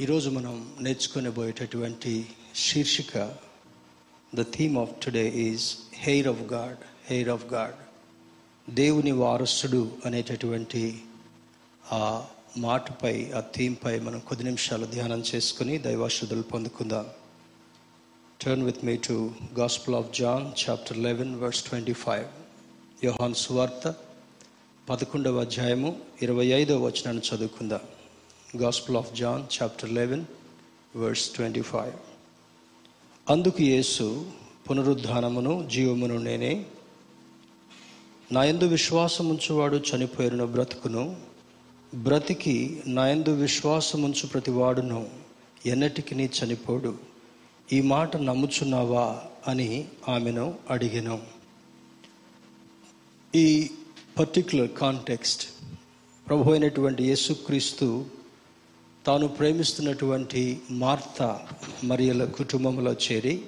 ఈరోజు మనం నేర్చుకునేబోయేటటువంటి శీర్షిక the theme of today is heir of God heir of God దేవుని వారసుడు అనేటటువంటి ఆ మాటపై ఆ థీమ్పై మనం కొద్ది నిమిషాలు ధ్యానం చేసుకుని దైవాశ్రుతులు పొందుకుందాం. Turn with me to gospel of John chapter eleven verse twenty five యోహాన్ సువార్త పదకొండవ అధ్యాయము ఇరవై ఐదవ వచనాన్ని చదువుకుందాం. Gospel of John chapter eleven verse twenty five అందుకు యేసు పునరుద్ధానమును జీవమును నేనే. నా యందు విశ్వాసముంచువాడు చనిపోయిన బ్రతుకును. బ్రతికి నా యందు విశ్వాసముంచు ప్రతివాడును. ఎన్నటికి చనిపోడు. ఈ మాట నమ్ముచున్నావా? అని ఆమెను అడిగాను. ఈ పర్టిక్యులర్ కాంటెక్స్ట్ ప్రభు అయినటువంటి యేసుక్రీస్తు తాను ప్రేమిస్తున్నటువంటి మార్త మరియల కుటుంబంలో చేరి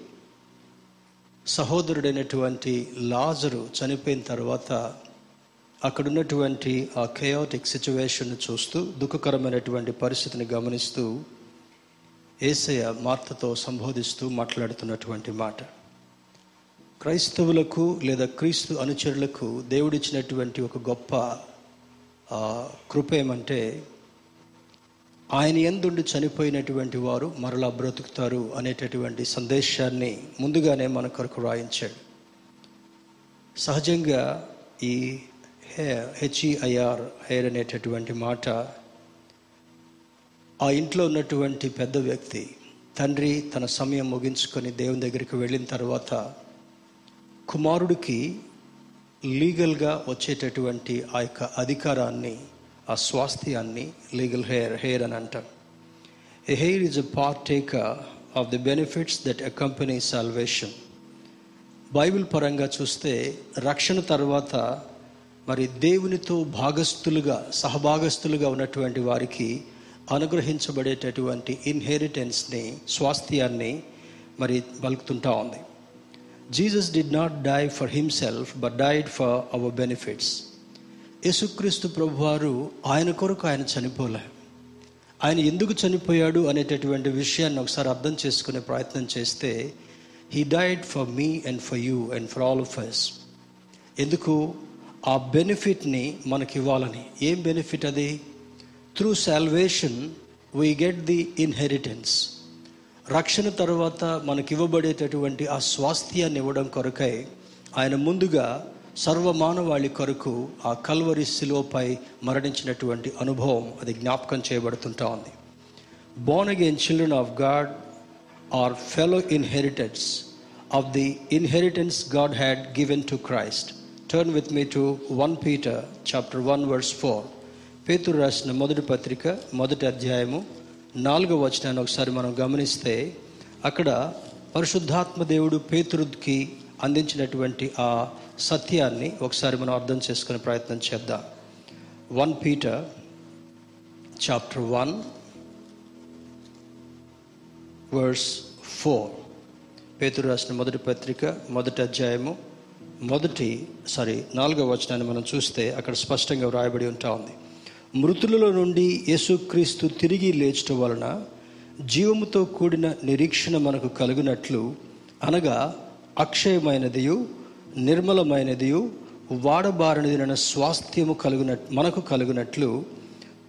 సహోదరుడైనటువంటి లాజరు చనిపోయిన తర్వాత అక్కడున్నటువంటి ఆ కయోటిక్ సిచ్యువేషన్ను చూస్తూ దుఃఖకరమైనటువంటి పరిస్థితిని గమనిస్తూ ఏసయ మార్తతో సంబోధిస్తూ మాట్లాడుతున్నటువంటి మాట. క్రైస్తవులకు లేదా క్రీస్తు అనుచరులకు దేవుడిచ్చినటువంటి ఒక గొప్ప కృప ఏమంటే ఆయన ఎందుండి చనిపోయినటువంటి వారు మరలా బ్రతుకుతారు అనేటటువంటి సందేశాన్ని ముందుగానే మన కొరకు రాయించాడు సహజంగా ఈ హే హెచ్ఈఐఆర్ హెయిర్ అనేటటువంటి మాట ఆ ఇంట్లో ఉన్నటువంటి పెద్ద వ్యక్తి తండ్రి తన సమయం ముగించుకొని దేవుని దగ్గరికి వెళ్ళిన తర్వాత కుమారుడికి లీగల్గా వచ్చేటటువంటి ఆ యొక్క అధికారాన్ని ఆ స్వాస్థ్యాన్ని లీగల్ హెయిర్ హెయిర్ అని అంటాం a heir is a part taker of the benefits that accompany salvation Bible పరంగా చూస్తే రక్షణ తర్వాత మరి దేవునితో భాగస్థులుగా సహభాగస్థులుగా ఉన్నటువంటి వారికి అనుగ్రహించబడేటటువంటి ఇన్హెరిటెన్స్ని స్వాస్థ్యాన్ని మరి పలుకుతుంటా ఉంది. Jesus did not die for himself but died for our benefits యేసుక్రీస్తు ప్రభువారు ఆయన కొరకు ఆయన చనిపోలే. ఆయన ఎందుకు చనిపోయాడు అనేటటువంటి విషయాన్ని ఒకసారి అర్థం చేసుకునే ప్రయత్నం చేస్తే he died for me and for you and for all of us ఎందుకు? ఆ బెనిఫిట్ని మనకి ఇవ్వాలని ఏం బెనిఫిట్ అది? Through salvation we get the inheritance రక్షణ తర్వాత మనకి ఇవ్వబడేటటువంటి ఆ స్వాస్థ్యాన్ని ఇవ్వడం కొరకై ఆయన ముందుగా సర్వమానవాళి కొరకు ఆ కల్వరి శిలువపై మరణించినటువంటి అనుభవం అది జ్ఞాపకం చేయబడుతుంటా ఉంది. Born again children of God are fellow inheritance of the inheritance God had given to Christ turn with me to one Peter chapter one verse four పేతురు రాసిన మొదటి పత్రిక మొదటి అధ్యాయము నాలుగో వచనాన్ని ఒకసారి మనం గమనిస్తే అక్కడ పరిశుద్ధాత్మ దేవుడు పేతురుకి అందించినటువంటి ఆ సత్యాన్ని ఒకసారి మనం అర్థం చేసుకునే ప్రయత్నం చేద్దాం. One Peter chapter one verse four. పేతురు రాసిన మొదటి పత్రిక మొదటి అధ్యాయము మొదటి సారీ నాలుగో వచనాన్ని మనం చూస్తే అక్కడ స్పష్టంగా వ్రాయబడి ఉంటా ఉంది. మృతులలో నుండి యేసుక్రీస్తు తిరిగి లేచటం వలన జీవముతో కూడిన నిరీక్షణ మనకు కలుగునట్లు అనగా అక్షయమైనదియు నిర్మలమైనదియు వాడబారనిదిన స్వాస్థ్యము కలుగున మనకు కలుగునట్లు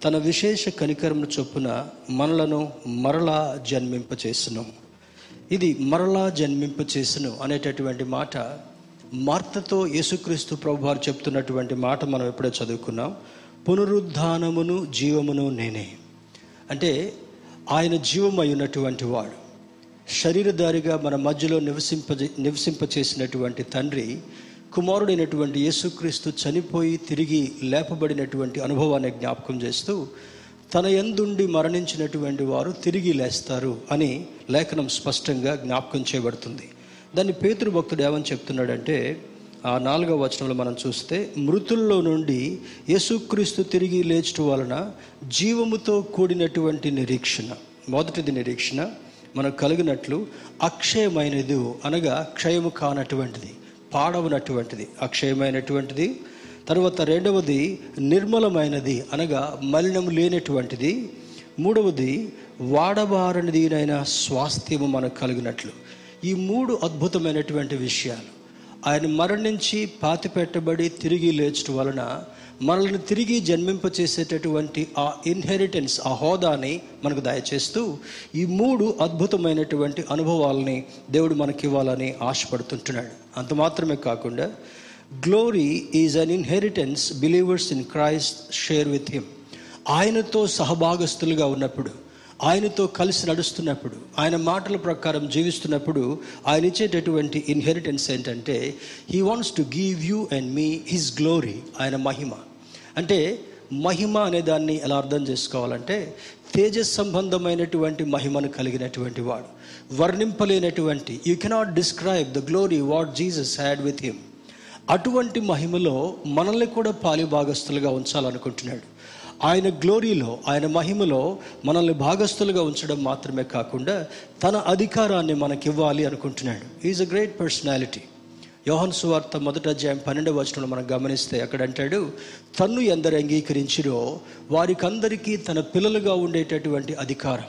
తన విశేష కనికరమును చొప్పున మనలను మరలా జన్మింపచేసును. ఇది మరలా జన్మింపచేసును అనేటటువంటి మాట మార్తతో యేసుక్రీస్తు ప్రభువారు చెప్తున్నటువంటి మాట మనం ఎప్పుడో చదువుకున్నాం. పునరుద్ధానమును జీవమును నేనే. అంటే ఆయన జీవమై ఉన్నటువంటి వాడు. శరీరధారిగా మన మధ్యలో నివసింప నివసింపచేసినటువంటి తండ్రి కుమారుడైనటువంటి యేసుక్రీస్తు చనిపోయి తిరిగి లేపబడినటువంటి అనుభవాన్ని జ్ఞాపకం చేస్తూ తన ఎందుండి మరణించినటువంటి వారు తిరిగి లేస్తారు అని లేఖనం స్పష్టంగా జ్ఞాపకం చేయబడుతుంది. దాన్ని పేతృభక్తుడు ఏమని చెప్తున్నాడంటే ఆ నాలుగవ వచనంలో మనం చూస్తే మృతుల్లో నుండి యేసుక్రీస్తు తిరిగి లేచటం వలన జీవముతో కూడినటువంటి నిరీక్షణ మొదటిది నిరీక్షణ మనకు కలిగినట్లు అక్షయమైనది అనగా క్షయము కానటువంటిది పాడవనటువంటిది. అక్షయమైనటువంటిది. తర్వాత రెండవది నిర్మలమైనది అనగా మలినము లేనటువంటిది. మూడవది వాడబారనిదినైన స్వాస్థ్యము మనకు కలిగినట్లు. ఈ మూడు అద్భుతమైనటువంటి విషయాలు. ఆయన మరణించి పాతి పెట్టబడి తిరిగి లేచడం వలన మనల్ని తిరిగి జన్మింపచేసేటటువంటి ఆ ఇన్హెరిటెన్స్ ఆ హోదాని మనకు దయచేస్తూ ఈ మూడు అద్భుతమైనటువంటి అనుభవాలని దేవుడు మనకి ఇవ్వాలని ఆశపడుతుంటున్నాడు. అంత మాత్రమే కాకుండా glory is an inheritance believers in Christ share with him ఆయనతో సహభాగస్తులుగా ఉన్నప్పుడు ఆయనతో కలిసి నడుస్తున్నప్పుడు ఆయన మాటల ప్రకారం జీవిస్తున్నప్పుడు ఆయన ఇచ్చేటటువంటి ఇన్హెరిటెన్స్ ఏంటంటే he wants to give you and me his glory ఆయన మహిమ. అంటే మహిమ అనే దాన్ని ఎలా అర్థం చేసుకోవాలంటే తేజస్ సంబంధమైనటువంటి మహిమను కలిగినటువంటి వాడు వర్ణింపలేనటువంటి you cannot describe the glory what Jesus had with him అటువంటి మహిమలో మనల్ని కూడా పాలిభాగస్తులుగా ఉంచాలనుకుంటున్నాడు. ఆయన గ్లోరీలో ఆయన మహిమలో మనల్ని భాగస్థులుగా ఉంచడం మాత్రమే కాకుండా తన అధికారాన్ని మనకి ఇవ్వాలి అనుకుంటున్నాడు ఈజ్ అ గ్రేట్ పర్సనాలిటీ యోహన్ సువార్త మొదట అధ్యాయం పన్నెండవ వచనంలో మనం గమనిస్తే అక్కడ అంటాడు తన్ను ఎందరు అంగీకరించిరో వారికందరికీ తన పిల్లలుగా ఉండేటటువంటి అధికారం.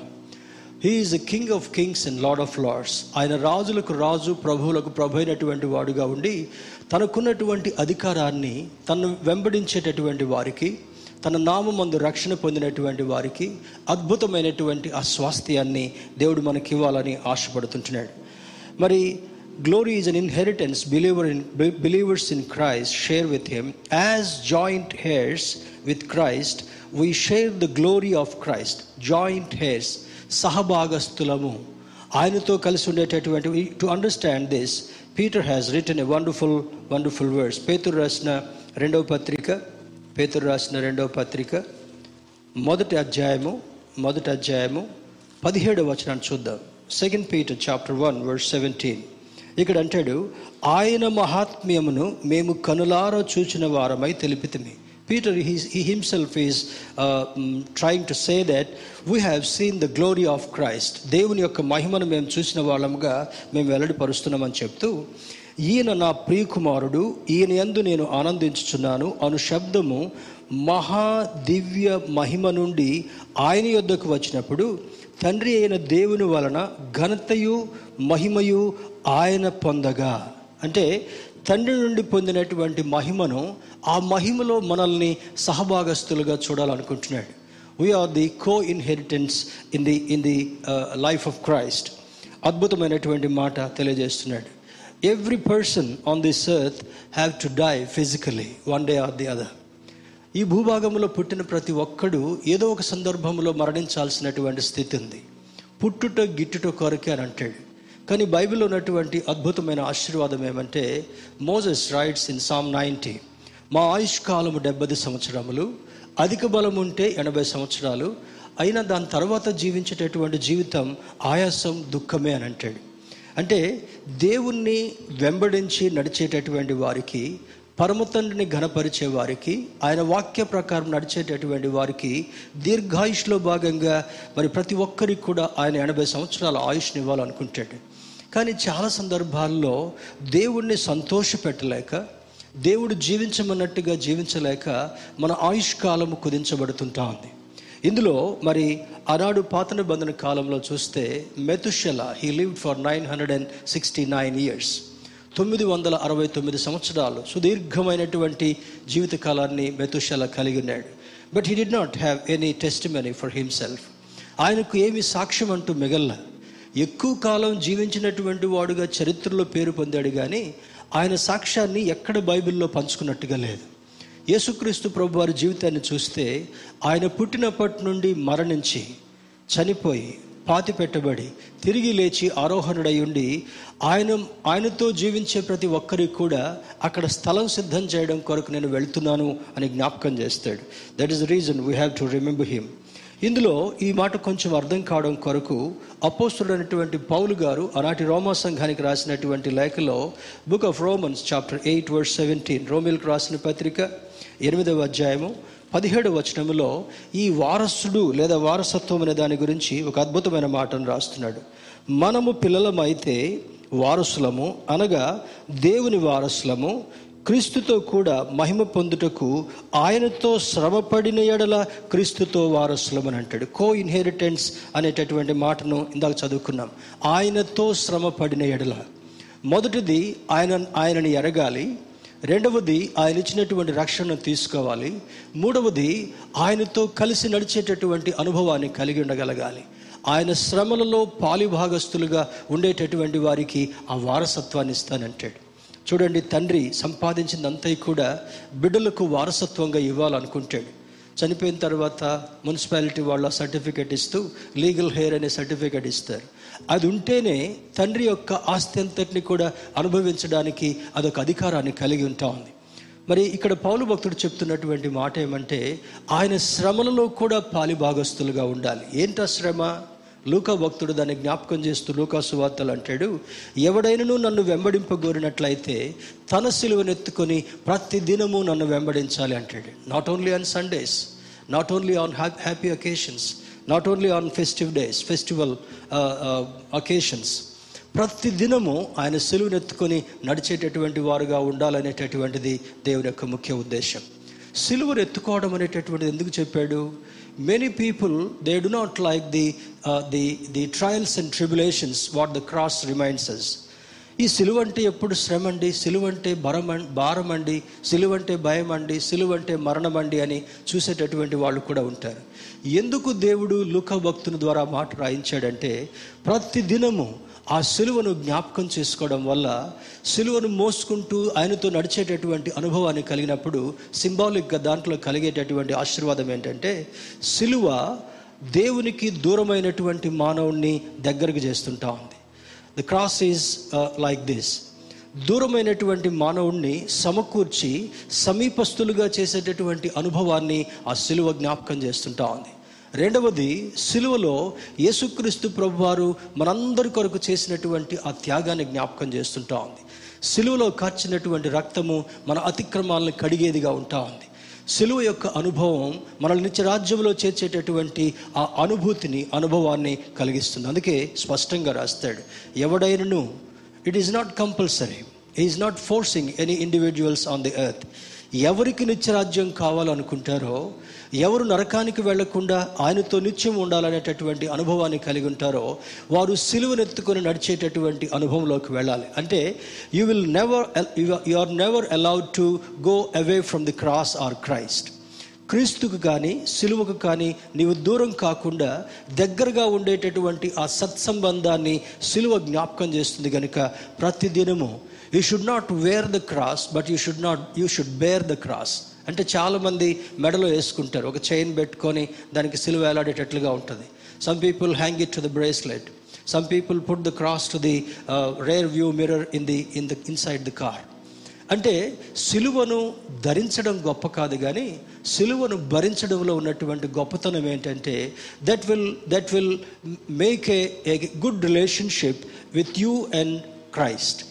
He is the king of kings and lord of lords ఆయన రాజులకు రాజు ప్రభువులకు ప్రభు అయినటువంటి వాడుగా ఉండి తనకున్నటువంటి అధికారాన్ని తను వెంబడించేటటువంటి వారికి తన నామందు రక్షణ పొందినటువంటి వారికి అద్భుతమైనటువంటి ఆ స్వాస్థ్యాన్ని దేవుడు మనకి ఇవ్వాలని ఆశపడుతుంటున్నాడు. మరి glory is an inheritance believer in believers in Christ share with him as joint heirs with Christ we share the glory of Christ joint heirs సహభాగస్థులము. ఆయనతో కలిసి ఉండేటటువంటి to understand this Peter has return a wonderful wonderful words పేతురు రాసిన రెండవ పత్రిక పేతురు రాసిన రెండవ పత్రిక మొదటి అధ్యాయము మొదటి అధ్యాయము పదిహేడు వచనాన్ని చూద్దాం. Second Peter chapter one verse seventeen ఇక్కడ అంటాడు ఆయన మహాత్మ్యమును మేము కనులారా చూచిన వారమై తెలిపితమి. Peter he himself is trying to say that we have seen the glory of Christ దేవుని యొక్క మహిమను మేము చూసిన వాళ్ళముగా మేము వెల్లడిపరుస్తున్నామని చెప్తూ ఈయన నా ప్రియకుమారుడు ఈయన యందు నేను ఆనందించుచున్నాను. అను శబ్దము మహా దివ్య మహిమ నుండి ఆయన యొద్దకు వచ్చినప్పుడు తండ్రి అయిన దేవుని వలన ఘనతయు మహిమయు ఆయన పొందగా. అంటే తండ్రి నుండి పొందినటువంటి మహిమను ఆ మహిమలో మనల్ని సహభాగస్తులుగా చూడాలనుకుంటున్నాడు. We are the co inheritance in the in the life of Christ అద్భుతమైనటువంటి మాట తెలియజేస్తున్నాడు. Every person on this earth have to die physically one day or the other ఈ భూభాగంలో పుట్టిన ప్రతి ఒక్కడు ఏదో ఒక సందర్భంలో మరణించాల్సినటువంటి స్థితి ఉంది. పుట్టుట గిట్టుట కొరకే అని అంటాడు. కానీ బైబిల్లో ఉన్నటువంటి అద్భుతమైన ఆశీర్వాదం ఏమంటే Moses writes in psalm ninety మా ఆయుష్ కాలము డెబ్బది సంవత్సరములు అధిక బలం ఉంటే ఎనభై సంవత్సరాలు అయినా దాని తర్వాత జీవించేటటువంటి జీవితం ఆయాసం దుఃఖమే అని అంటాడు. అంటే దేవుణ్ణి వెంబడించి నడిచేటటువంటి వారికి పరమతండ్రిని ఘనపరిచే వారికి ఆయన వాక్య ప్రకారం నడిచేటటువంటి వారికి దీర్ఘాయుష్లో భాగంగా మరి ప్రతి ఒక్కరికి కూడా ఆయన ఎనభై సంవత్సరాల ఆయుష్ని ఇవ్వాలనుకుంటాడు. కానీ చాలా సందర్భాల్లో దేవుణ్ణి సంతోషపెట్టలేక దేవుడు జీవించమన్నట్టుగా జీవించలేక మన ఆయుష్ కాలము కుదించబడుతుంటా ఉంది. ఇందులో మరి ఆనాడు పాత నిబంధన కాలంలో చూస్తే Methuselah he lived for nine hundred and sixty nine years తొమ్మిది వందల అరవై తొమ్మిది సంవత్సరాలు సుదీర్ఘమైనటువంటి జీవితకాలాన్ని మెతుషల కలిగి ఉన్నాడు. But he did not have any testimony for himself ఆయనకు ఏమి సాక్ష్యం అంటూ మిగల్ల. ఎక్కువ కాలం జీవించినటువంటి వాడుగా చరిత్రలో పేరు పొందాడు కానీ ఆయన సాక్ష్యాన్ని ఎక్కడ బైబిల్లో పంచుకున్నట్టుగా లేదు. యేసుక్రీస్తు ప్రభు వారి జీవితాన్ని చూస్తే ఆయన పుట్టినప్పటి నుండి మరణించి చనిపోయి పాతి పెట్టబడి తిరిగి లేచి ఆరోహణుడై ఉండి ఆయన ఆయనతో జీవించే ప్రతి ఒక్కరికి కూడా అక్కడ స్థలం సిద్ధం చేయడం కొరకు నేను వెళ్తున్నాను అని జ్ఞాపకం చేస్తాడు. That is the reason we have to remember him ఇందులో ఈ మాట కొంచెం అర్థం కావడం కొరకు అపోస్తుడైనటువంటి పౌలు గారు ఆనాటి రోమా సంఘానికి రాసినటువంటి లేఖలో book of Romans chapter eight verse seventeen రోమిల్కి రాసిన పత్రిక ఎనిమిదవ అధ్యాయము పదిహేడవ వచనములో ఈ వారసుడు లేదా వారసత్వం అనే దాని గురించి ఒక అద్భుతమైన మాటను రాస్తున్నాడు. మనము పిల్లలమైతే వారసులము అనగా దేవుని వారసులము క్రీస్తుతో కూడా మహిమ పొందుటకు ఆయనతో శ్రమపడిన ఎడల క్రీస్తుతో వారసులమని అంటాడు. కో ఇన్హెరిటెన్స్ అనేటటువంటి మాటను ఇందాక చదువుకున్నాం. ఆయనతో శ్రమపడిన ఎడల. మొదటిది ఆయన ఆయనని ఎరగాలి రెండవది ఆయన ఇచ్చినటువంటి రక్షణను తీసుకోవాలి. మూడవది ఆయనతో కలిసి నడిచేటటువంటి అనుభవాన్ని కలిగి ఉండగలగాలి. ఆయన శ్రమలలో పాలిభాగస్తులుగా ఉండేటటువంటి వారికి ఆ వారసత్వాన్ని ఇస్తానంటాడు. చూడండి తండ్రి సంపాదించిందంతా కూడా బిడ్డలకు వారసత్వంగా ఇవ్వాలనుకుంటాడు. చనిపోయిన తర్వాత మున్సిపాలిటీ వాళ్ళ సర్టిఫికేట్ ఇస్తూ లీగల్ హెయిర్ అనే సర్టిఫికేట్ ఇస్తారు. అది ఉంటేనే తండ్రి యొక్క ఆస్తి అంతటిని కూడా అనుభవించడానికి అదొక అధికారాన్ని కలిగి ఉంటా ఉంది. మరి ఇక్కడ పౌలు భక్తుడు చెప్తున్నటువంటి మాట ఏమంటే ఆయన శ్రమలలో కూడా పాలిభాగస్తులుగా ఉండాలి. ఏంటా శ్రమ? లూకా భక్తుడు దాన్ని జ్ఞాపకం చేస్తూ లూకా సువార్తలు అంటాడు ఎవడైనను నన్ను వెంబడింపగోరినట్లయితే తన సిలువనెత్తుకొని ప్రతి దినము నన్ను వెంబడించాలి అంటాడు. Not only on Sundays not only on happy occasions not only on festive days festival occasions ప్రతి దినము ఆయన సిలువనెత్తుకొని నడిచేటటువంటి వారుగా ఉండాలనేటటువంటిది దేవుని యొక్క ముఖ్య ఉద్దేశం. సిలువను ఎత్తుకోవడం అనేటటువంటిది ఎందుకు చెప్పాడు? Many people they do not like the the the trials and tribulations what the cross reminds ఈ సిలువ అంటే ఎప్పుడు శ్రమ అండి సిలువ అంటే భరం భారం అండి సిలువ అంటే భయం అండి సిలువ అంటే మరణం అండి అని చూసేటటువంటి వాళ్ళు కూడా ఉంటారు. ఎందుకు దేవుడు లుక భక్తుని ద్వారా మాట రాయించాడంటే ప్రతి దినము ఆ సులువను జ్ఞాపకం చేసుకోవడం వల్ల సులువను మోసుకుంటూ ఆయనతో నడిచేటటువంటి అనుభవాన్ని కలిగినప్పుడు సింబాలిక్గా దాంట్లో కలిగేటటువంటి ఆశీర్వాదం ఏంటంటే సిలువ దేవునికి దూరమైనటువంటి మానవుణ్ణి దగ్గరకు చేస్తుంటా ఉంది. The cross is like this దూరమైనటువంటి మానవుణ్ణి సమకూర్చి సమీపస్తులుగా చేసేటటువంటి అనుభవాన్ని ఆ సిలువ జ్ఞాపకం చేస్తుంటా ఉంది. రెండవది సిలువలో యేసుక్రీస్తు ప్రభువారు మనందరి కొరకు చేసినటువంటి ఆ త్యాగాన్ని జ్ఞాపకం చేస్తుంటా ఉంది. సిలువలో కార్చినటువంటి రక్తము మన అతిక్రమాలను కడిగేదిగా ఉంటా ఉంది. సిలువ యొక్క అనుభవం మనల్ని నిత్య రాజ్యంలో చేర్చేటటువంటి ఆ అనుభూతిని అనుభవాన్ని కలిగిస్తుంది. అందుకే స్పష్టంగా రాస్తాడు ఎవడైనను it is not compulsory is not forcing any individuals on the earth ఎవరికి నిత్యరాజ్యం కావాలనుకుంటారో ఎవరు నరకానికి వెళ్ళకుండా ఆయనతో నిత్యం ఉండాలనేటటువంటి అనుభవాన్ని కలిగి ఉంటారో వారు సిలువనెత్తుకొని నడిచేటటువంటి అనుభవంలోకి వెళ్ళాలి. అంటే you will never you are never allowed to go away from the cross or Christ క్రీస్తుకు కానీ సిలువకు కానీ నీవు దూరం కాకుండా దగ్గరగా ఉండేటటువంటి ఆ సత్సంబంధాన్ని సిలువ జ్ఞాపకం చేస్తుంది కనుక ప్రతిదినము you should not wear the cross but you should not you should bear the cross అంటే చాలామంది మెడలో వేసుకుంటారు. ఒక చైన్ పెట్టుకొని దానికి సిలువ వేలాడేటట్లుగా ఉంటుంది. Some people hang it to the bracelet some people put the cross to the rear view mirror in the in the inside the car అంటే సిలువను ధరించడం గొప్ప కాదు కానీ సిలువను భరించడంలో ఉన్నటువంటి గొప్పతనం ఏంటంటే that will that will make a a good relationship with you and Christ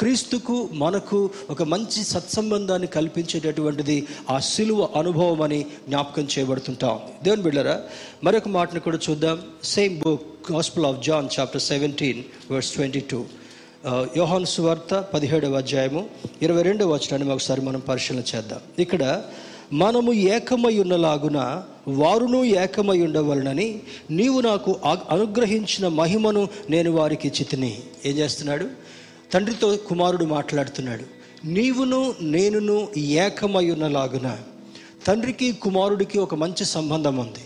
క్రీస్తుకు మనకు ఒక మంచి సత్సంబంధాన్ని కల్పించేటటువంటిది ఆ సిలువ అనుభవం అని జ్ఞాపకం చేయబడుతుంటా ఉంది. దేవుని బిళ్ళరా మరొక మాటను కూడా చూద్దాం. Same book gospel of John chapter seventeen verse twenty two యోహాన్ సువార్త పదిహేడవ అధ్యాయము ఇరవై రెండవ వచనాన్ని ఒకసారి మనం పరిశీలన చేద్దాం. ఇక్కడ మనము ఏకమై ఉన్నలాగున వారును ఏకమై ఉండవలనని నీవు నాకు అనుగ్రహించిన మహిమను నేను వారికి చితిని ఏం చేస్తున్నాడు? తండ్రితో కుమారుడు మాట్లాడుతున్నాడు నీవును నేనును ఏకమై ఉన్నలాగున తండ్రికి కుమారుడికి ఒక మంచి సంబంధం ఉంది.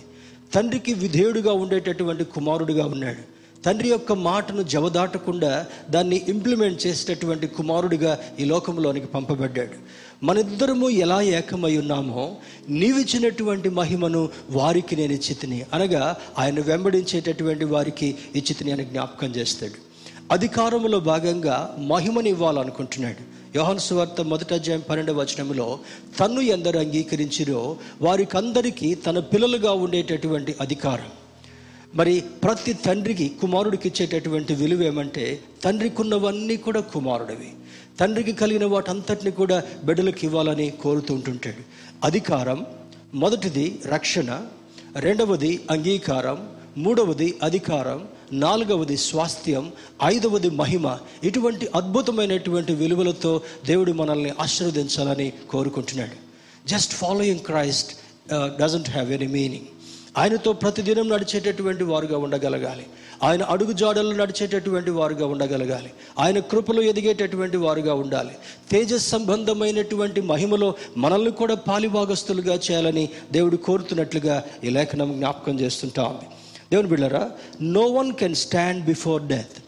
తండ్రికి విధేయుడుగా ఉండేటటువంటి కుమారుడుగా ఉన్నాడు. తండ్రి యొక్క మాటను జవదాటకుండా దాన్ని ఇంప్లిమెంట్ చేసేటటువంటి కుమారుడిగా ఈ లోకంలోనికి పంపబడ్డాడు. మనిద్దరము ఎలా ఏకమై ఉన్నామో నీవిచ్చినటువంటి మహిమను వారికి నేను ఇచ్చితిని. అనగా ఆయన వెంబడించేటటువంటి వారికి ఇచ్చితిని అని జ్ఞాపకం చేస్తాడు. అధికారంలో భాగంగా మహిమని ఇవ్వాలనుకుంటున్నాడు. యోహన్ సువార్త మొదట అధ్యాయం పన్నెండవ వచనంలో తన్ను ఎందరు అంగీకరించిరో వారికి అందరికీ తన పిల్లలుగా ఉండేటటువంటి అధికారం. మరి ప్రతి తండ్రికి కుమారుడికి ఇచ్చేటటువంటి విలువ ఏమంటే తండ్రికి ఉన్నవన్నీ కూడా కుమారుడివి. తండ్రికి కలిగిన వాటంతటిని కూడా బిడ్డలకు ఇవ్వాలని కోరుతూ ఉంటుంటాడు. అధికారం మొదటిది రక్షణ రెండవది అంగీకారం మూడవది అధికారం నాలుగవది స్వాస్థ్యం ఐదవది మహిమ. ఇటువంటి అద్భుతమైనటువంటి విలువలతో దేవుడు మనల్ని ఆశీర్వదించాలని కోరుకుంటున్నాడు. Just following Christ doesn't have any meaning ఆయనతో ప్రతిదినం నడిచేటటువంటి వారుగా ఉండగలగాలి. ఆయన అడుగు జాడల్లో నడిచేటటువంటి వారుగా ఉండగలగాలి. ఆయన కృపలో ఎదిగేటటువంటి వారుగా ఉండాలి. తేజస్ సంబంధమైనటువంటి మహిమలో మనల్ని కూడా పాలిభాగస్తులుగా చేయాలని దేవుడు కోరుతున్నట్లుగా ఈ లేఖనం జ్ఞాపకం చేస్తుంటా. దేవుని బిళ్ళరా no one can stand before death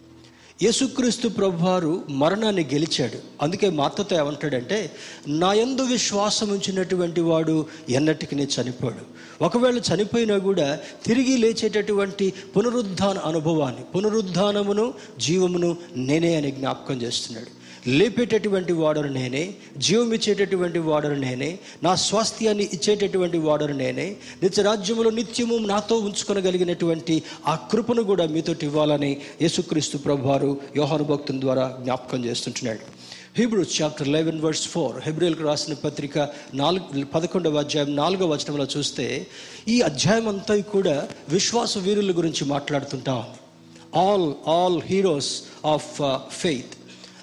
యేసుక్రీస్తు ప్రభువారు మరణాన్ని గెలిచాడు. అందుకే మార్తతో ఏమంటాడంటే నా యందు విశ్వాసం ఉంచినటువంటి వాడు ఎన్నటికి చనిపోడు. ఒకవేళ చనిపోయినా కూడా తిరిగి లేచేటటువంటి పునరుద్ధాన అనుభవాన్ని పునరుద్ధానమును జీవమును నేనే అని జ్ఞాపకం చేస్తున్నాడు. లేపేటటువంటి వాడను నేనే జీవం ఇచ్చేటటువంటి వాడను నేనే నా స్వాస్థ్యాన్ని ఇచ్చేటటువంటి వాడను నేనే నిత్య రాజ్యములో నిత్యము నాతో ఉంచుకొనగలిగినటువంటి ఆ కృపను కూడా మీతోటి ఇవ్వాలని యేసుక్రీస్తు ప్రభువారు యోహాను భక్తుని ద్వారా జ్ఞాపకం చేస్తుంటున్నాడు. Hebrews chapter eleven verse four హెబ్రిల్కి రాసిన పత్రిక నాలుగు పదకొండవ అధ్యాయం నాలుగవ వచనంలో చూస్తే ఈ అధ్యాయం అంతా కూడా విశ్వాస వీరుల గురించి మాట్లాడుతుంటా. All all heroes of faith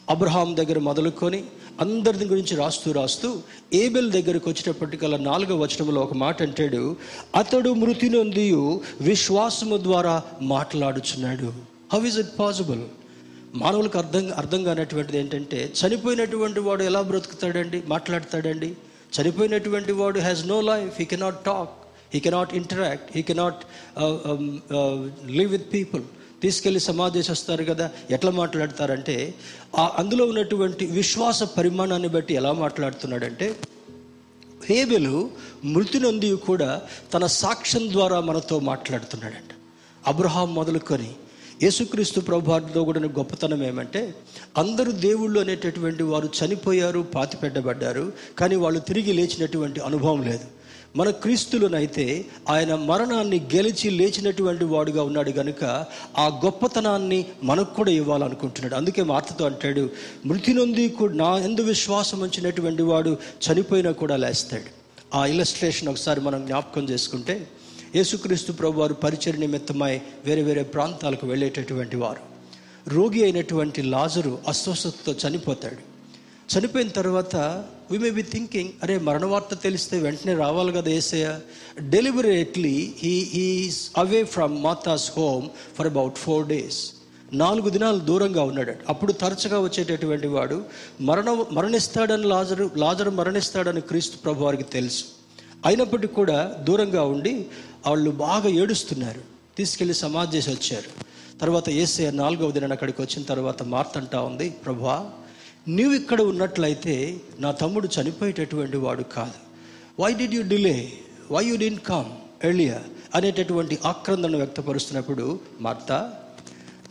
Abraham దగ్గర మొదలుకొని అందరి గురించి రాస్తూ రాస్తూ ఏబెల్ దగ్గరకు వచ్చేటప్పటికల్లా నాలుగో వచనంలో ఒక మాట అంటాడు అతడు మృతి నొంది విశ్వాసము ద్వారా మాట్లాడుచున్నాడు. హౌ ఇస్ ఇట్ పాసిబుల్ మానవులకు అర్థం అర్థం కానటువంటిది ఏంటంటే చనిపోయినటువంటి వాడు ఎలా బ్రతుకుతాడండి? మాట్లాడతాడండి. చనిపోయినటువంటి వాడు has no life he cannot talk he cannot interact he cannot live with people తీసుకెళ్ళి సమాధేశిస్తారు కదా ఎట్లా మాట్లాడతారంటే ఆ అందులో ఉన్నటువంటి విశ్వాస పరిమాణాన్ని బట్టి ఎలా మాట్లాడుతున్నాడంటే హేబెలు మృతి నొంది కూడా తన సాక్ష్యం ద్వారా మనతో మాట్లాడుతున్నాడంట. అబ్రహాం మొదలుకొని యేసుక్రీస్తు ప్రభువారితో కూడా గొప్పతనం ఏమంటే అందరూ దేవుళ్ళు అనేటటువంటి వారు చనిపోయారు పాతిపెట్టబడ్డారు కానీ వాళ్ళు తిరిగి లేచినటువంటి అనుభవం లేదు. మన క్రీస్తులనైతే ఆయన మరణాన్ని గెలిచి లేచినటువంటి వాడుగా ఉన్నాడు కనుక ఆ గొప్పతనాన్ని మనకు కూడా ఇవ్వాలనుకుంటున్నాడు. అందుకే మార్తతో అంటాడు మృతి నొంది కూడా నా ఎందు విశ్వాసం ఉంచినటువంటి వాడు చనిపోయినా కూడా లేస్తాడు. ఆ ఇలస్ట్రేషన్ ఒకసారి మనం జ్ఞాపకం చేసుకుంటే యేసుక్రీస్తు ప్రభు వారు పరిచయ నిమిత్తమై వేరే వేరే ప్రాంతాలకు వెళ్ళేటటువంటి వారు. రోగి అయినటువంటి లాజరు అస్వస్థతతో చనిపోతాడు. చనిపోయిన తర్వాత వి మే బి థింకింగ్ అరే మరణ వార్త తెలిస్తే వెంటనే రావాలి కదా ఏసయ్య. Deliberately he he's away from Martha's home for about four days నాలుగు దినాలు దూరంగా ఉన్నాడు. అప్పుడు తరచుగా వచ్చేటటువంటి వాడు మరణ మరణిస్తాడని లాజరు లాజరు మరణిస్తాడని క్రీస్తు ప్రభు వారికి తెలుసు. అయినప్పటికీ కూడా దూరంగా ఉండి వాళ్ళు బాగా ఏడుస్తున్నారు. తీసుకెళ్ళి సమాధి చేసి వచ్చారు. తర్వాత ఏసే నాలుగవ దినాన్ని అక్కడికి వచ్చిన తర్వాత మార్తంటా ఉంది ప్రభా నీవు ఇక్కడ ఉన్నట్లయితే నా తమ్ముడు చనిపోయేటటువంటి వాడు కాదు. Why did you delay why you didn't come earlier అనేటటువంటి ఆక్రందన వ్యక్తపరుస్తున్నప్పుడు మార్త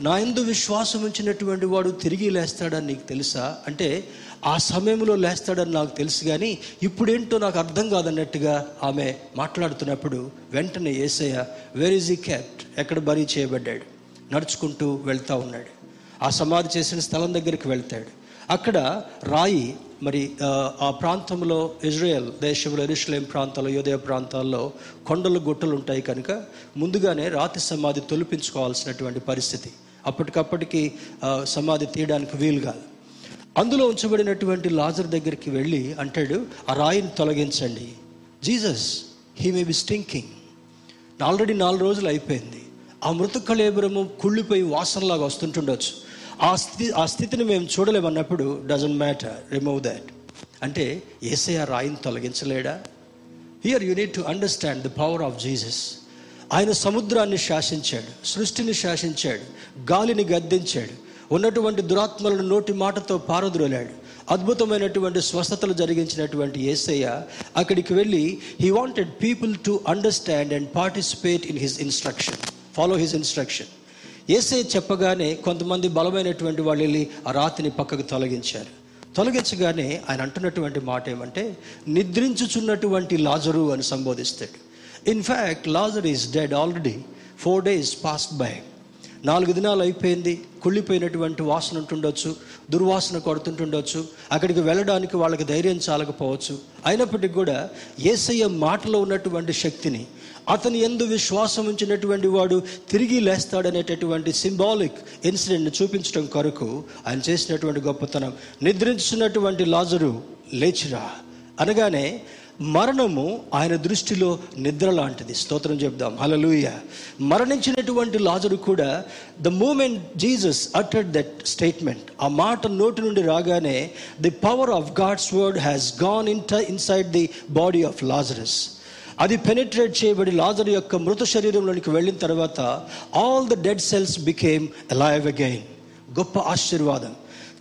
నా ఎందు విశ్వాసం ఉంచినటువంటి వాడు తిరిగి లేస్తాడని నీకు తెలుసా? అంటే ఆ సమయంలో లేస్తాడని నాకు తెలుసు కానీ ఇప్పుడేంటో నాకు అర్థం కాదన్నట్టుగా ఆమె మాట్లాడుతున్నప్పుడు వెంటనే ఏసయ్య వేర్ ఈజ్ ఈ క్యాప్ట్ ఎక్కడ బరీ చేయబడ్డాడు? నడుచుకుంటూ వెళ్తూ ఉన్నాడు. ఆ సమాధి చేసిన స్థలం దగ్గరికి వెళ్తాడు. అక్కడ రాయి మరి ఆ ప్రాంతంలో ఇజ్రాయెల్ దేశంలో ఎరుషలేం ప్రాంతాల్లో యోదయ ప్రాంతాల్లో కొండలు గుట్టలు ఉంటాయి కనుక ముందుగానే రాతి సమాధి తొలిపించుకోవాల్సినటువంటి పరిస్థితి. అప్పటికప్పటికి సమాధి తీయడానికి వీలుగా. అందులో ఉంచబడినటువంటి లాజర్ దగ్గరికి వెళ్ళి అంటాడు ఆ రాయిని తొలగించండి. Jesus he may be stinking. Already నాలుగు రోజులు అయిపోయింది. ఆ మృత కళేబరము కుళ్ళిపోయి వాసనలాగా వస్తుంటుండొచ్చు. ఆ స్థితి ఆ స్థితిని మేము చూడలేమన్నప్పుడు డజంట్ మ్యాటర్ రిమూవ్ దాట్ అంటే ఏసే ఆ రాయిని తొలగించలేడా? Here you need to understand the power of Jesus ఆయన సముద్రాన్ని శాసించాడు సృష్టిని శాసించాడు గాలిని గద్దించాడు ఉన్నటువంటి దురాత్మలను నోటి మాటతో పారద్రోలాడు. అద్భుతమైనటువంటి స్వస్థతలు జరిగించినటువంటి ఏసయ్య అక్కడికి వెళ్ళి he wanted people to understand and participate in his instruction follow his instruction ఏసై చెప్పగానే కొంతమంది బలమైనటువంటి వాళ్ళు వెళ్ళి ఆ రాతిని పక్కకు తొలగించారు. తొలగించగానే ఆయన అంటున్నటువంటి మాట ఏమంటే నిద్రించుచున్నటువంటి లాజరు అని సంబోధిస్తాడు. In fact Lazarus is dead already four days past by నాలుగు దినాలు అయిపోయింది. కుళ్ళిపోయినటువంటి వాసన ఉంటుండొచ్చు దుర్వాసన కొడుతుంటుండొచ్చు. అక్కడికి వెళ్ళడానికి వాళ్ళకి ధైర్యం చాలకపోవచ్చు. అయినప్పటికీ కూడా ఏసయ్య మాటలో ఉన్నటువంటి శక్తిని అతని ఎందు విశ్వాసం ఉంచినటువంటి వాడు తిరిగి లేస్తాడనేటటువంటి సింబాలిక్ ఇన్సిడెంట్ని చూపించడం కొరకు ఆయన చేసినటువంటి గొప్పతనం. నిద్రించున్నటువంటి లాజరు లేచిరా. అనగానే మరణము ఆయన దృష్టిలో నిద్ర లాంటిది. స్తోత్రం చెప్దాం. హలలుయ మరణించినటువంటి లాజరు కూడా ద మూమెంట్ జీసస్ అటెడ్ దట్ స్టేట్మెంట్. ఆ మాట నోటి నుండి రాగానే the power of God's word has gone in inside the body of Lazarus. అది పెనిట్రేట్ చేయబడి లాజర్ యొక్క మృత శరీరంలోనికి వెళ్ళిన తర్వాత all the dead cells became alive again గొప్ప ఆశీర్వాదం.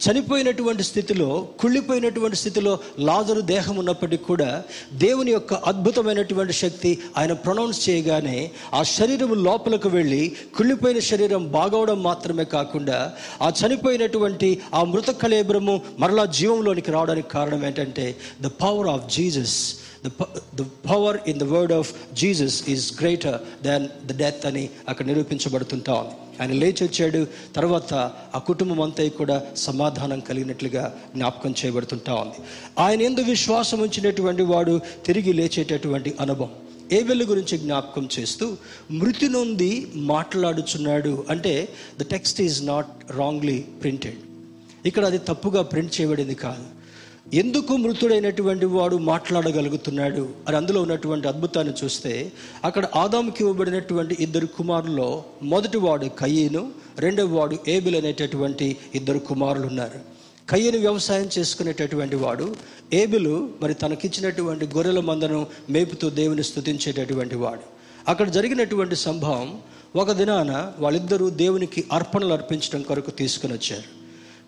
చనిపోయినటువంటి స్థితిలో కుళ్ళిపోయినటువంటి స్థితిలో లాజరు దేహం ఉన్నప్పటికీ కూడా దేవుని యొక్క అద్భుతమైనటువంటి శక్తి ఆయన ప్రొనౌన్స్ చేయగానే ఆ శరీరం లోపలకు వెళ్ళి కుళ్ళిపోయిన శరీరం బాగవడం మాత్రమే కాకుండా ఆ చనిపోయినటువంటి ఆ మృత కళేబ్రము మరలా జీవంలోనికి రావడానికి కారణం ఏంటంటే the power of Jesus the the power in the word of Jesus is greater than the death అని అక్కడ నిరూపించబడుతుంటా ఉంది. ఆయన లేచి వచ్చాడు తర్వాత ఆ కుటుంబం అంతా కూడా సమాధానం కలిగినట్లుగా జ్ఞాపకం చేయబడుతుంటా ఉంది. ఆయన ఎందు విశ్వాసం ఉంచినటువంటి వాడు తిరిగి లేచేటటువంటి అనుభవం. ఏబెల్ గురించి జ్ఞాపకం చేస్తూ మృతి నుండి మాట్లాడుచున్నాడు అంటే the text is not wrongly printed ఇక్కడ అది తప్పుగా ప్రింట్ చేయబడింది కాదు. ఎందుకు మృతుడైనటువంటి వాడు మాట్లాడగలుగుతున్నాడు? అని అందులో ఉన్నటువంటి అద్భుతాన్ని చూస్తే అక్కడ ఆదాముకి ఇవ్వబడినటువంటి ఇద్దరు కుమారుల్లో మొదటి వాడు కయ్యను రెండవ వాడు ఏబిల్ అనేటటువంటి ఇద్దరు కుమారులు ఉన్నారు. కయ్యను వ్యవసాయం చేసుకునేటటువంటి వాడు ఏబిలు మరి తనకిచ్చినటువంటి గొర్రెల మందను మేపుతూ దేవుని స్థుతించేటటువంటి వాడు. అక్కడ జరిగినటువంటి సంభవం ఒక దినాన వాళ్ళిద్దరూ దేవునికి అర్పణలు అర్పించడం కొరకు తీసుకుని వచ్చారు.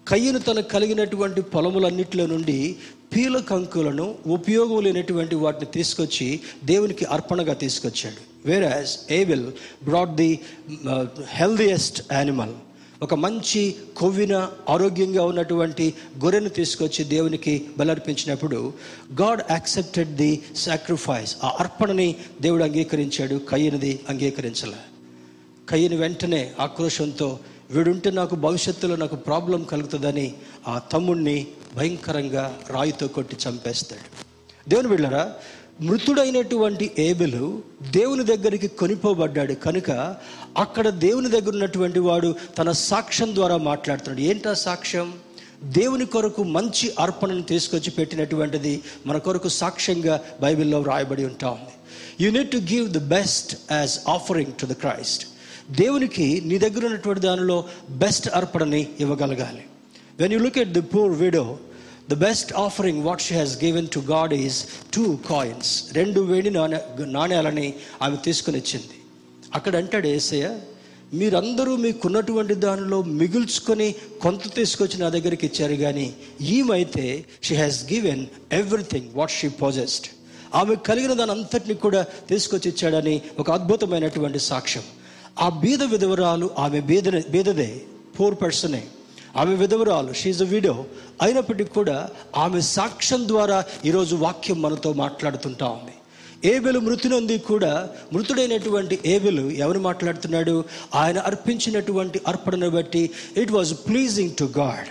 కయ్యను తనకు కలిగినటువంటి పొలములన్నిటిలో నుండి పీల కంకులను ఉపయోగం లేనటువంటి వాటిని తీసుకొచ్చి దేవునికి అర్పణగా తీసుకొచ్చాడు. Whereas Abel brought the healthiest animal ఒక మంచి కొవ్విన ఆరోగ్యంగా ఉన్నటువంటి గొర్రెను తీసుకొచ్చి దేవునికి బలర్పించినప్పుడు గాడ్ యాక్సెప్టెడ్ ది సాక్రిఫైస్ ఆ అర్పణని దేవుడు అంగీకరించాడు. కయ్యనిది అంగీకరించలే. కయ్యని వెంటనే ఆక్రోషంతో వీడుంటే నాకు భవిష్యత్తులో నాకు ప్రాబ్లం కలుగుతుందని ఆ తమ్ముడిని భయంకరంగా రాయితో కొట్టి చంపేస్తాడు. దేవుని బిళ్ళరా మృతుడైనటువంటి ఏబెలు దేవుని దగ్గరికి కొనిపోబడ్డాడు. కనుక అక్కడ దేవుని దగ్గర ఉన్నటువంటి వాడు తన సాక్ష్యం ద్వారా మాట్లాడుతున్నాడు. ఏంటా సాక్ష్యం? దేవుని కొరకు మంచి అర్పణను తీసుకొచ్చి పెట్టినటువంటిది మన కొరకు సాక్ష్యంగా బైబిల్లో వ్రాయబడి ఉంటా ఉంది. You need to give the best as offering to the Christ దేవునికి నీ దగ్గర ఉన్నటువంటి దానిలో బెస్ట్ అర్పణని ఇవ్వగలగాలి. When you look at the poor widow the best offering what she has given to God is two coins రెండు వేడి నాణ్య నాణ్యాలని ఆమె తీసుకుని ఇచ్చింది అక్కడ అంటాడు ఏసయ్య మీరందరూ మీకున్నటువంటి దానిలో మిగుల్చుకొని కొంత తీసుకొచ్చి నా దగ్గరికి ఇచ్చారు కానీ ఈమైతే she has given everything what she possessed ఆమె కలిగిన దాని అంతటిని కూడా తీసుకొచ్చి ఇచ్చాడని ఒక అద్భుతమైనటువంటి సాక్ష్యం. ఆ బీద విధవరాలు ఆమె బీద బీదదే పూర్ పర్సనే ఆమె విధవరాలు షీజ్ అ విడో అయినప్పటికీ కూడా ఆమె సాక్ష్యం ద్వారా ఈరోజు వాక్యం మనతో మాట్లాడుతుంటా ఉంది. ఏబెలు మృతి కూడా మృతుడైనటువంటి ఏబెలు ఎవరు మాట్లాడుతున్నాడు? ఆయన అర్పించినటువంటి అర్పణను బట్టి it was pleasing to God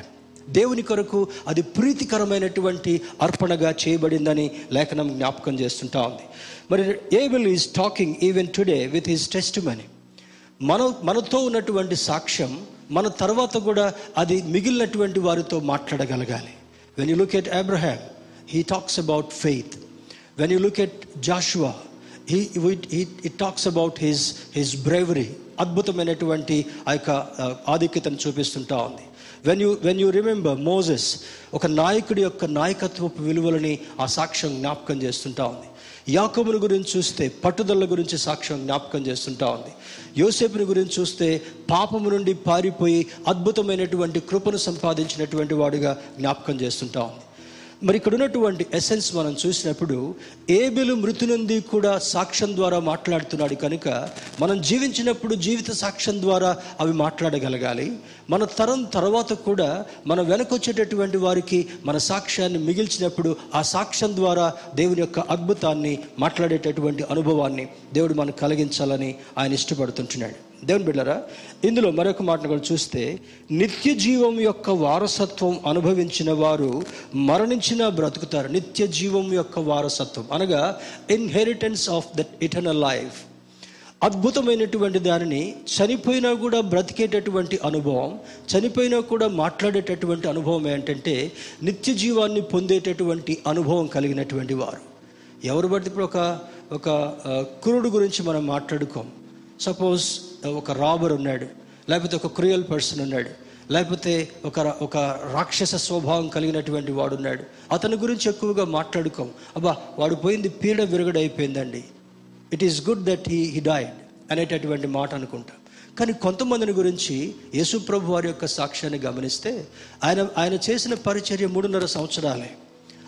దేవుని కొరకు అది ప్రీతికరమైనటువంటి అర్పణగా చేయబడిందని లేఖనం జ్ఞాపకం చేస్తుంటా ఉంది. మరి Abel is talking even today with his testimony మన మనతో ఉన్నటువంటి సాక్ష్యం మన తర్వాత కూడా అది మిగిలినటువంటి వారితో మాట్లాడగలగాలి. When you look at Abraham he talks about faith when you look at Joshua he he talks about his his bravery అద్భుతమైనటువంటి ఆ యొక్క ఆధిక్యతను చూపిస్తుంటా ఉంది. When you when you remember Moses ఒక నాయకుడి యొక్క నాయకత్వపు విలువలని ఆ సాక్ష్యం జ్ఞాపకం చేస్తుంటా ఉంది. యాకముని గురించి చూస్తే పట్టుదల గురించి సాక్ష్యం జ్ఞాపకం చేస్తుంటా ఉంది. యోసేపుని గురించి చూస్తే పాపము నుండి పారిపోయి అద్భుతమైనటువంటి కృపను సంపాదించినటువంటి వాడుగా జ్ఞాపకం చేస్తుంటా ఉంది. మరి ఇక్కడ ఉన్నటువంటి ఎసెన్స్ మనం చూసినప్పుడు ఏబిలు మృతి నుండి కూడా సాక్ష్యం ద్వారా మాట్లాడుతున్నాడు కనుక మనం జీవించినప్పుడు జీవిత సాక్ష్యం ద్వారా అవి మాట్లాడగలగాలి. మన తరం తర్వాత కూడా మన వెనకొచ్చేటటువంటి వారికి మన సాక్ష్యాన్ని మిగిల్చినప్పుడు ఆ సాక్ష్యం ద్వారా దేవుని యొక్క అద్భుతాన్ని మాట్లాడేటటువంటి అనుభవాన్ని దేవుడు మనకు కలిగించాలని ఆయన ఇష్టపడుతుంటున్నాడు. దేవుని బిడ్డరా ఇందులో మరొక మాటను కూడా చూస్తే నిత్య జీవం యొక్క వారసత్వం అనుభవించిన వారు మరణించిన బ్రతుకుతారు. నిత్య జీవం యొక్క వారసత్వం. అనగా inheritance of that eternal life అద్భుతమైనటువంటి దానిని చనిపోయినా కూడా బ్రతికేటటువంటి అనుభవం చనిపోయినా కూడా మాట్లాడేటటువంటి అనుభవం ఏంటంటే నిత్య జీవాన్ని పొందేటటువంటి అనుభవం కలిగినటువంటి వారు. ఎవరు బట్టి ఇప్పుడు ఒక ఒక కురుడు గురించి మనం మాట్లాడుకోం. సపోజ్ ఒక రాబర్ ఉన్నాడు లేకపోతే ఒక క్రూయల్ పర్సన్ ఉన్నాడు లేకపోతే ఒక ఒక రాక్షస స్వభావం కలిగినటువంటి వాడు ఉన్నాడు. అతని గురించి ఎక్కువగా మాట్లాడుకోం. అబ్బా వాడు పోయింది పీడ విరగడైపోయిందండి it is good that he he died అనేటటువంటి మాట అనుకుంటా. కానీ కొంతమందిని గురించి యేసుప్రభు వారి యొక్క సాక్ష్యాన్ని గమనిస్తే ఆయన ఆయన చేసిన పరిచర్య మూడున్నర సంవత్సరాలే.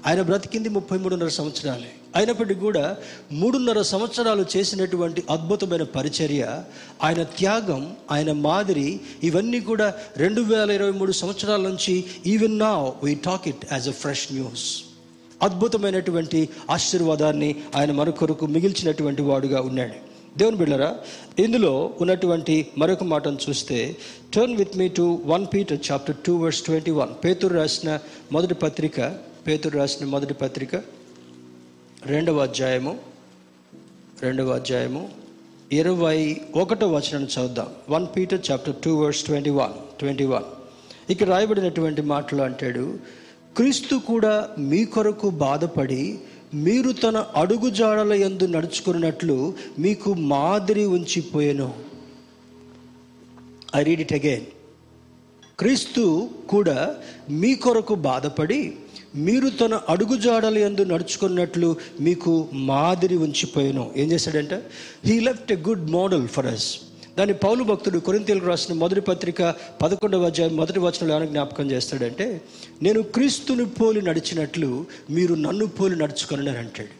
ఆయన బ్రతికింది ముప్పై మూడున్నర సంవత్సరాలే. అయినప్పటికీ కూడా మూడున్నర సంవత్సరాలు చేసినటువంటి అద్భుతమైన పరిచర్య ఆయన త్యాగం ఆయన మాదిరి ఇవన్నీ కూడా రెండు వేల ఇరవై మూడు సంవత్సరాల నుంచి ఈవెన్ నా we talk it as a fresh news అద్భుతమైనటువంటి ఆశీర్వాదాన్ని ఆయన మన కొరకు మిగిల్చినటువంటి వాడుగా ఉన్నాడు. దేవుని బిళ్ళరా ఇందులో ఉన్నటువంటి మరొక మాటను చూస్తే turn with me to one Peter chapter two verse twenty one పేతురు రాసిన మొదటి పత్రిక పేతురు రాసిన మొదటి పత్రిక రెండవ అధ్యాయము రెండవ అధ్యాయము ఇరవై ఒకటో వచనం చదువుదాం. One Peter chapter two verse twenty one twenty one. ఇక్కడ రాయబడినటువంటి మాటలు అంటాడు క్రీస్తు కూడా మీ కొరకు బాధపడి మీరు తన అడుగుజాడల ఎందు యందు నడుచుకున్నట్లు మీకు మాదిరి ఉంచిపోయాను. ఐ రీడ్ ఇట్ అగైన్ క్రీస్తు కూడా మీ కొరకు బాధపడి మీరు తన అడుగుజాడల యందు నడుచుకున్నట్లు మీకు మాదిరి ఉంచిపోయాను. ఏం చేశాడంటే? He left a good model for us దాన్ని పౌలు భక్తుడు కొరింతీలకు రాసిన మొదటి పత్రిక పదకొండవ అధ్యాయం మొదటి వచనంలో ఏమైనా జ్ఞాపకం చేస్తాడంటే నేను క్రీస్తుని పోలి నడిచినట్లు మీరు నన్ను పోలి నడుచుకొని అంటాడు.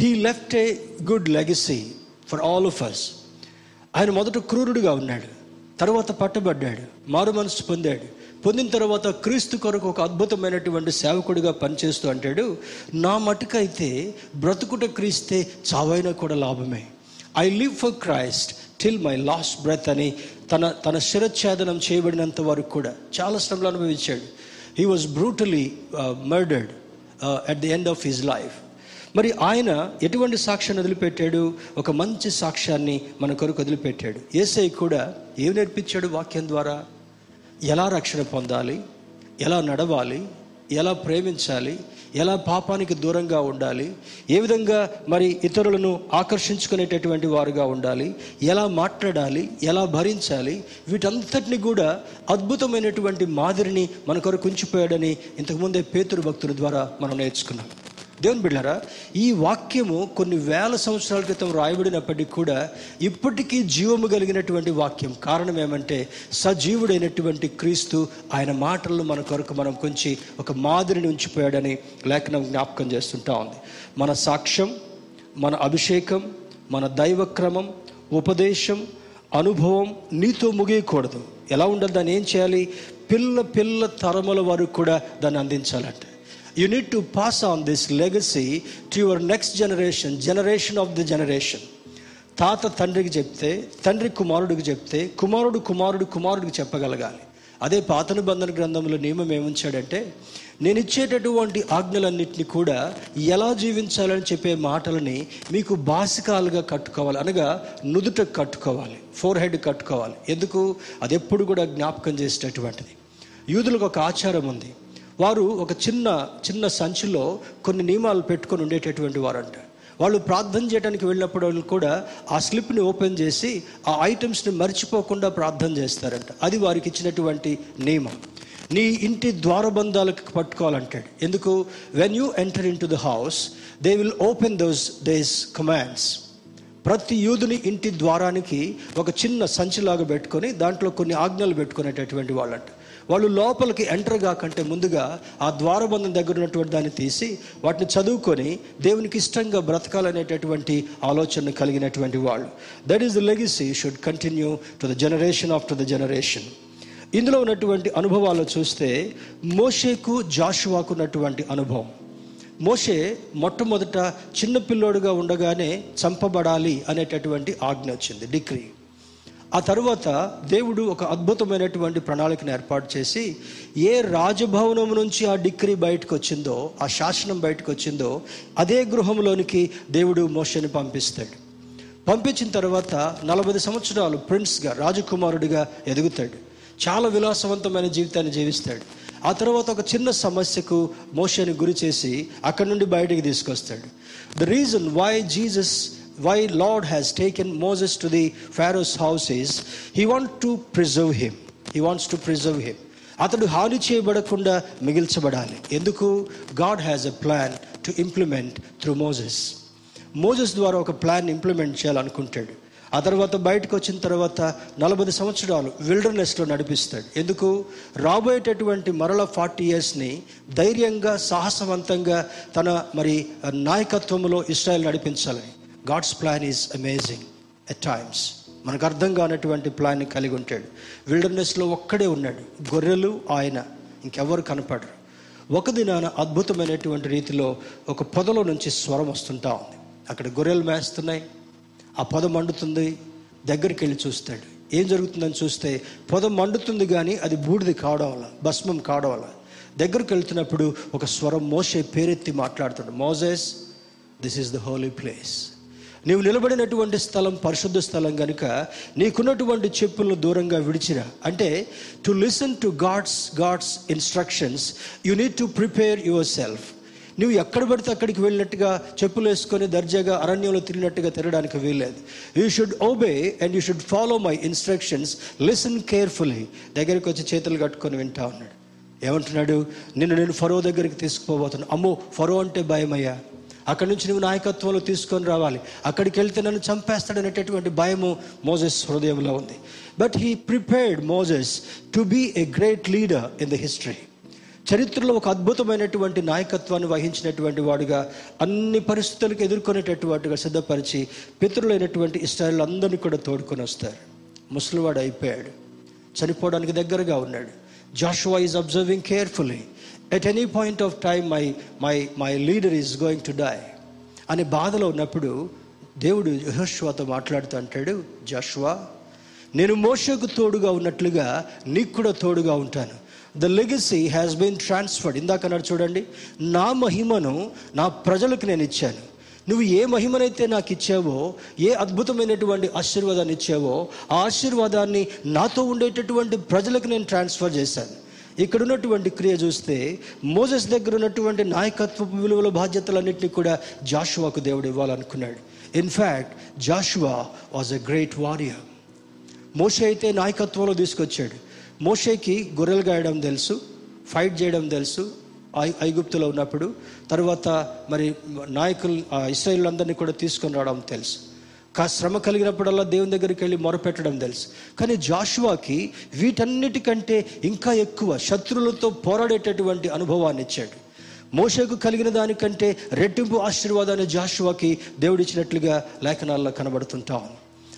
He left a good legacy for all of us ఆయన మొదట క్రూరుడుగా ఉన్నాడు. తర్వాత పట్టబడ్డాడు మారు మనసు పొందాడు. పొందిన తర్వాత క్రీస్తు కొరకు ఒక అద్భుతమైనటువంటి సేవకుడిగా పనిచేస్తూ అంటాడు నా మటుకైతే బ్రతుకుట క్రీస్తే చావైనా కూడా లాభమే. I live for Christ till my last breath అని తన తన శిరఛేదనం చేయబడినంత వరకు కూడా చాలా శ్రమలు అనుభవించాడు. He was brutally murdered at the end of his life మరి ఆయన ఎటువంటి సాక్ష్యాన్ని వదిలిపెట్టాడు? ఒక మంచి సాక్ష్యాన్ని మన కొరకు వదిలిపెట్టాడు. ఏసై కూడా ఏం నేర్పించాడు వాక్యం ద్వారా? ఎలా రక్షణ పొందాలి? ఎలా నడవాలి? ఎలా ప్రేమించాలి? ఎలా పాపానికి దూరంగా ఉండాలి? ఏ విధంగా మరి ఇతరులను ఆకర్షించుకునేటటువంటి వారుగా ఉండాలి? ఎలా మాట్లాడాలి? ఎలా భరించాలి? వీటంతటిని కూడా అద్భుతమైనటువంటి మాదిరిని మన కొరకు ఉంచిపోయాడని ఇంతకుముందే పేతురు భక్తుల ద్వారా మనం నేర్చుకున్నాం. దేవుని బిళ్ళారా ఈ వాక్యము కొన్ని వేల సంవత్సరాల క్రితం రాయబడినప్పటికీ కూడా ఇప్పటికీ జీవము కలిగినటువంటి వాక్యం. కారణం ఏమంటే సజీవుడైనటువంటి క్రీస్తు ఆయన మాటలను మన కొరకు మనం కొంచెం ఒక మాదిరిని ఉంచిపోయాడని లేఖనం జ్ఞాపకం చేస్తుంటా ఉంది. మన సాక్ష్యం మన అభిషేకం మన దైవక్రమం ఉపదేశం అనుభవం నీతో ముగియకూడదు. ఎలా ఉండాలి దాన్ని ఏం చేయాలి? పిల్ల పిల్ల తరముల వరకు కూడా దాన్ని అందించాలంటే. You need to pass on this legacy to your next generation generation of the generation తాత తండ్రికి చెప్తే తండ్రి కుమారుడికి చెప్తే కుమారుడు కుమారుడు కుమారుడికి చెప్పగలగాలి. అదే పాత నిబంధన గ్రంథంలో నియమం ఏముంచాడంటే నేను ఇచ్చేటటువంటి ఆజ్ఞలన్నింటినీ కూడా ఎలా జీవించాలని చెప్పే మాటలని మీకు బాసికాలుగా కట్టుకోవాలి. అనగా నుదుట కట్టుకోవాలి. ఫోర్ హెడ్ కట్టుకోవాలి. ఎందుకు? అది ఎప్పుడు కూడా జ్ఞాపకం చేసేటటువంటిది. యూదులకు ఒక ఆచారం ఉంది. వారు ఒక చిన్న చిన్న సంచిలో కొన్ని నియమాలు పెట్టుకొని ఉండేటటువంటి వారంట. వాళ్ళు ప్రార్థన చేయడానికి వెళ్ళినప్పుడు వాళ్ళు కూడా ఆ స్లిప్ని ఓపెన్ చేసి ఆ ఐటమ్స్ని మర్చిపోకుండా ప్రార్థన చేస్తారంట. అది వారికి ఇచ్చినటువంటి నియమం. నీ ఇంటి ద్వారబంధాలకు పట్టుకోవాలంటాడు. ఎందుకు? When you enter in to the house they will open those these commands ప్రతి యూదుని ఇంటి ద్వారానికి ఒక చిన్న సంచిలాగా పెట్టుకొని దాంట్లో కొన్ని ఆజ్ఞలు పెట్టుకునేటటువంటి వాళ్ళంట. వాళ్ళు లోపలికి ఎంటర్ కాకంటే ముందుగా ఆ ద్వారబంధం దగ్గర ఉన్నటువంటి దాన్ని తీసి వాటిని చదువుకొని దేవునికి ఇష్టంగా బ్రతకాలనేటటువంటి ఆలోచన కలిగినటువంటి వాళ్ళు. That is the legacy should continue to the generation after the generation ఇందులో ఉన్నటువంటి అనుభవాలు చూస్తే మోషేకు జాషువాకు ఉన్నటువంటి అనుభవం. మోషే మొట్టమొదట చిన్న పిల్లోడుగా ఉండగానే చంపబడాలి అనేటటువంటి ఆజ్ఞ వచ్చింది డిగ్రీ ఆ తర్వాత దేవుడు ఒక అద్భుతమైనటువంటి ప్రణాళికను ఏర్పాటు చేసి ఏ రాజభవనం నుంచి ఆ డిగ్రీ బయటకు వచ్చిందో ఆ శాసనం బయటకు వచ్చిందో అదే గృహంలోనికి దేవుడు మోషని పంపిస్తాడు. పంపించిన తర్వాత నలభై సంవత్సరాలు ప్రిన్స్గా రాజకుమారుడిగా ఎదుగుతాడు. చాలా విలాసవంతమైన జీవితాన్ని జీవిస్తాడు. ఆ తర్వాత ఒక చిన్న సమస్యకు మోషని గురి చేసి అక్కడి నుండి బయటికి తీసుకొస్తాడు. The reason why Jesus why Lord has taken Moses to the Pharaoh's house is he want to preserve him he wants to preserve him అతడు హాని చేయబడకుండా మిగిల్చబడాలి. ఎందుకు? God has a plan to implement through Moses Moses ద్వారా ఒక plan implement చేయాలనుకుంటాడు. ఆ తర్వాత బయటకు వచ్చిన తర్వాత నలభై సంవత్సరాలు విల్డర్నెస్లో నడిపిస్తాడు. ఎందుకు? రాబోయేటటువంటి మరల ఫార్టీ ఇయర్స్ని ధైర్యంగా సాహసవంతంగా తన మరి నాయకత్వంలో ఇస్రాయల్ నడిపించాలని. God's plan is amazing at times మనకు అర్థం కానటువంటి ప్లాన్ని కలిగి ఉంటాడు. విల్డర్నెస్లో ఒక్కడే ఉన్నాడు. గొర్రెలు ఆయన. ఇంకెవరు కనపడరు. ఒక దినాన అద్భుతమైనటువంటి రీతిలో ఒక పొదలో నుంచి స్వరం వస్తుంటా ఉంది. అక్కడ గొర్రెలు మేస్తున్నాయి. ఆ పొద మండుతుంది. దగ్గరికి వెళ్ళి చూస్తాడు. ఏం జరుగుతుందని చూస్తే పొద మండుతుంది కానీ అది బూడిది కావడం వల్ల భస్మం కావడం వల్ల. దగ్గరికి వెళ్తున్నప్పుడు ఒక స్వరం మోసే పేరెత్తి మాట్లాడుతాడు Moses this is the holy place నీవు నిలబడినటువంటి స్థలం పరిశుద్ధ స్థలం కనుక నీకున్నటువంటి చెప్పులను దూరంగా విడిచిరా. అంటే to listen to God's God's instructions you need to prepare yourself నువ్వు ఎక్కడ పడితే అక్కడికి వెళ్ళినట్టుగా చెప్పులు వేసుకొని దర్జాగా అరణ్యంలో తిరిగినట్టుగా తిరగడానికి వీల్లేదు. You should obey and you should follow my instructions listen carefully దగ్గరికి వచ్చి చేతులు కట్టుకొని వింటా ఉన్నాడు. ఏమంటున్నాడు? నిన్ను నేను ఫరో దగ్గరికి తీసుకుపోబోతున్నాను. అమ్మో ఫరో అంటే భయమయ్యా. అక్కడి నుంచి నువ్వు నాయకత్వంలో తీసుకొని రావాలి. అక్కడికి వెళ్తే నన్ను చంపేస్తాడనేటటువంటి భయము మోజెస్ హృదయంలో ఉంది. But he prepared Moses to be a great leader in the history చరిత్రలో ఒక అద్భుతమైనటువంటి నాయకత్వాన్ని వహించినటువంటి వాడుగా అన్ని పరిస్థితులకు ఎదుర్కొనేటటువంటిగా సిద్ధపరిచి పితరులైనటువంటి ఇస్రాయల్ అందరినీ కూడా తోడుకొని వస్తారు. ముసలివాడు అయిపోయాడు. చనిపోవడానికి దగ్గరగా ఉన్నాడు. Joshua is observing carefully at any point of time my my my leader is going to die అనే బాధలో ఉన్నప్పుడు దేవుడు యహోష్వాతో మాట్లాడుతూ అంటాడు జాషువా నేను మోషకు తోడుగా ఉన్నట్లుగా నీకు కూడా తోడుగా ఉంటాను. The legacy has been transferred ఇందాక అన్నాడు చూడండి నా మహిమను నా ప్రజలకు నేను ఇచ్చాను. నువ్వు ఏ మహిమనైతే నాకు ఇచ్చావో ఏ అద్భుతమైనటువంటి ఆశీర్వాదాన్ని ఇచ్చావో ఆ ఆశీర్వాదాన్ని నాతో ఉండేటటువంటి ప్రజలకు నేను ట్రాన్స్ఫర్ చేశాను. ఇక్కడ ఉన్నటువంటి క్రియ చూస్తే మోజెస్ దగ్గర ఉన్నటువంటి నాయకత్వ విలువల బాధ్యతలన్నింటినీ కూడా జాషువాకు దేవుడు ఇవ్వాలనుకున్నాడు. In fact Joshua was a great warrior మోషే అయితే నాయకత్వంలో తీసుకొచ్చాడు. మోషేకి గొర్రెలు గాయడం తెలుసు ఫైట్ చేయడం తెలుసు ఐ ఐగుప్తులో ఉన్నప్పుడు. తర్వాత మరి నాయకులు ఇస్రాయిల్ అందరినీ కూడా తీసుకొని రావడం తెలుసు. కా శ్రమ కలిగినప్పుడల్లా దేవుని దగ్గరికి వెళ్ళి మొరపెట్టడం తెలుసు. కానీ జాషువాకి వీటన్నిటికంటే ఇంకా ఎక్కువ శత్రువులతో పోరాడేటటువంటి అనుభవాన్ని ఇచ్చాడు. మోషకు కలిగిన దానికంటే రెట్టింపు ఆశీర్వాదాన్ని జాషువాకి దేవుడిచ్చినట్లుగా లేఖనాల్లో కనబడుతుంటాం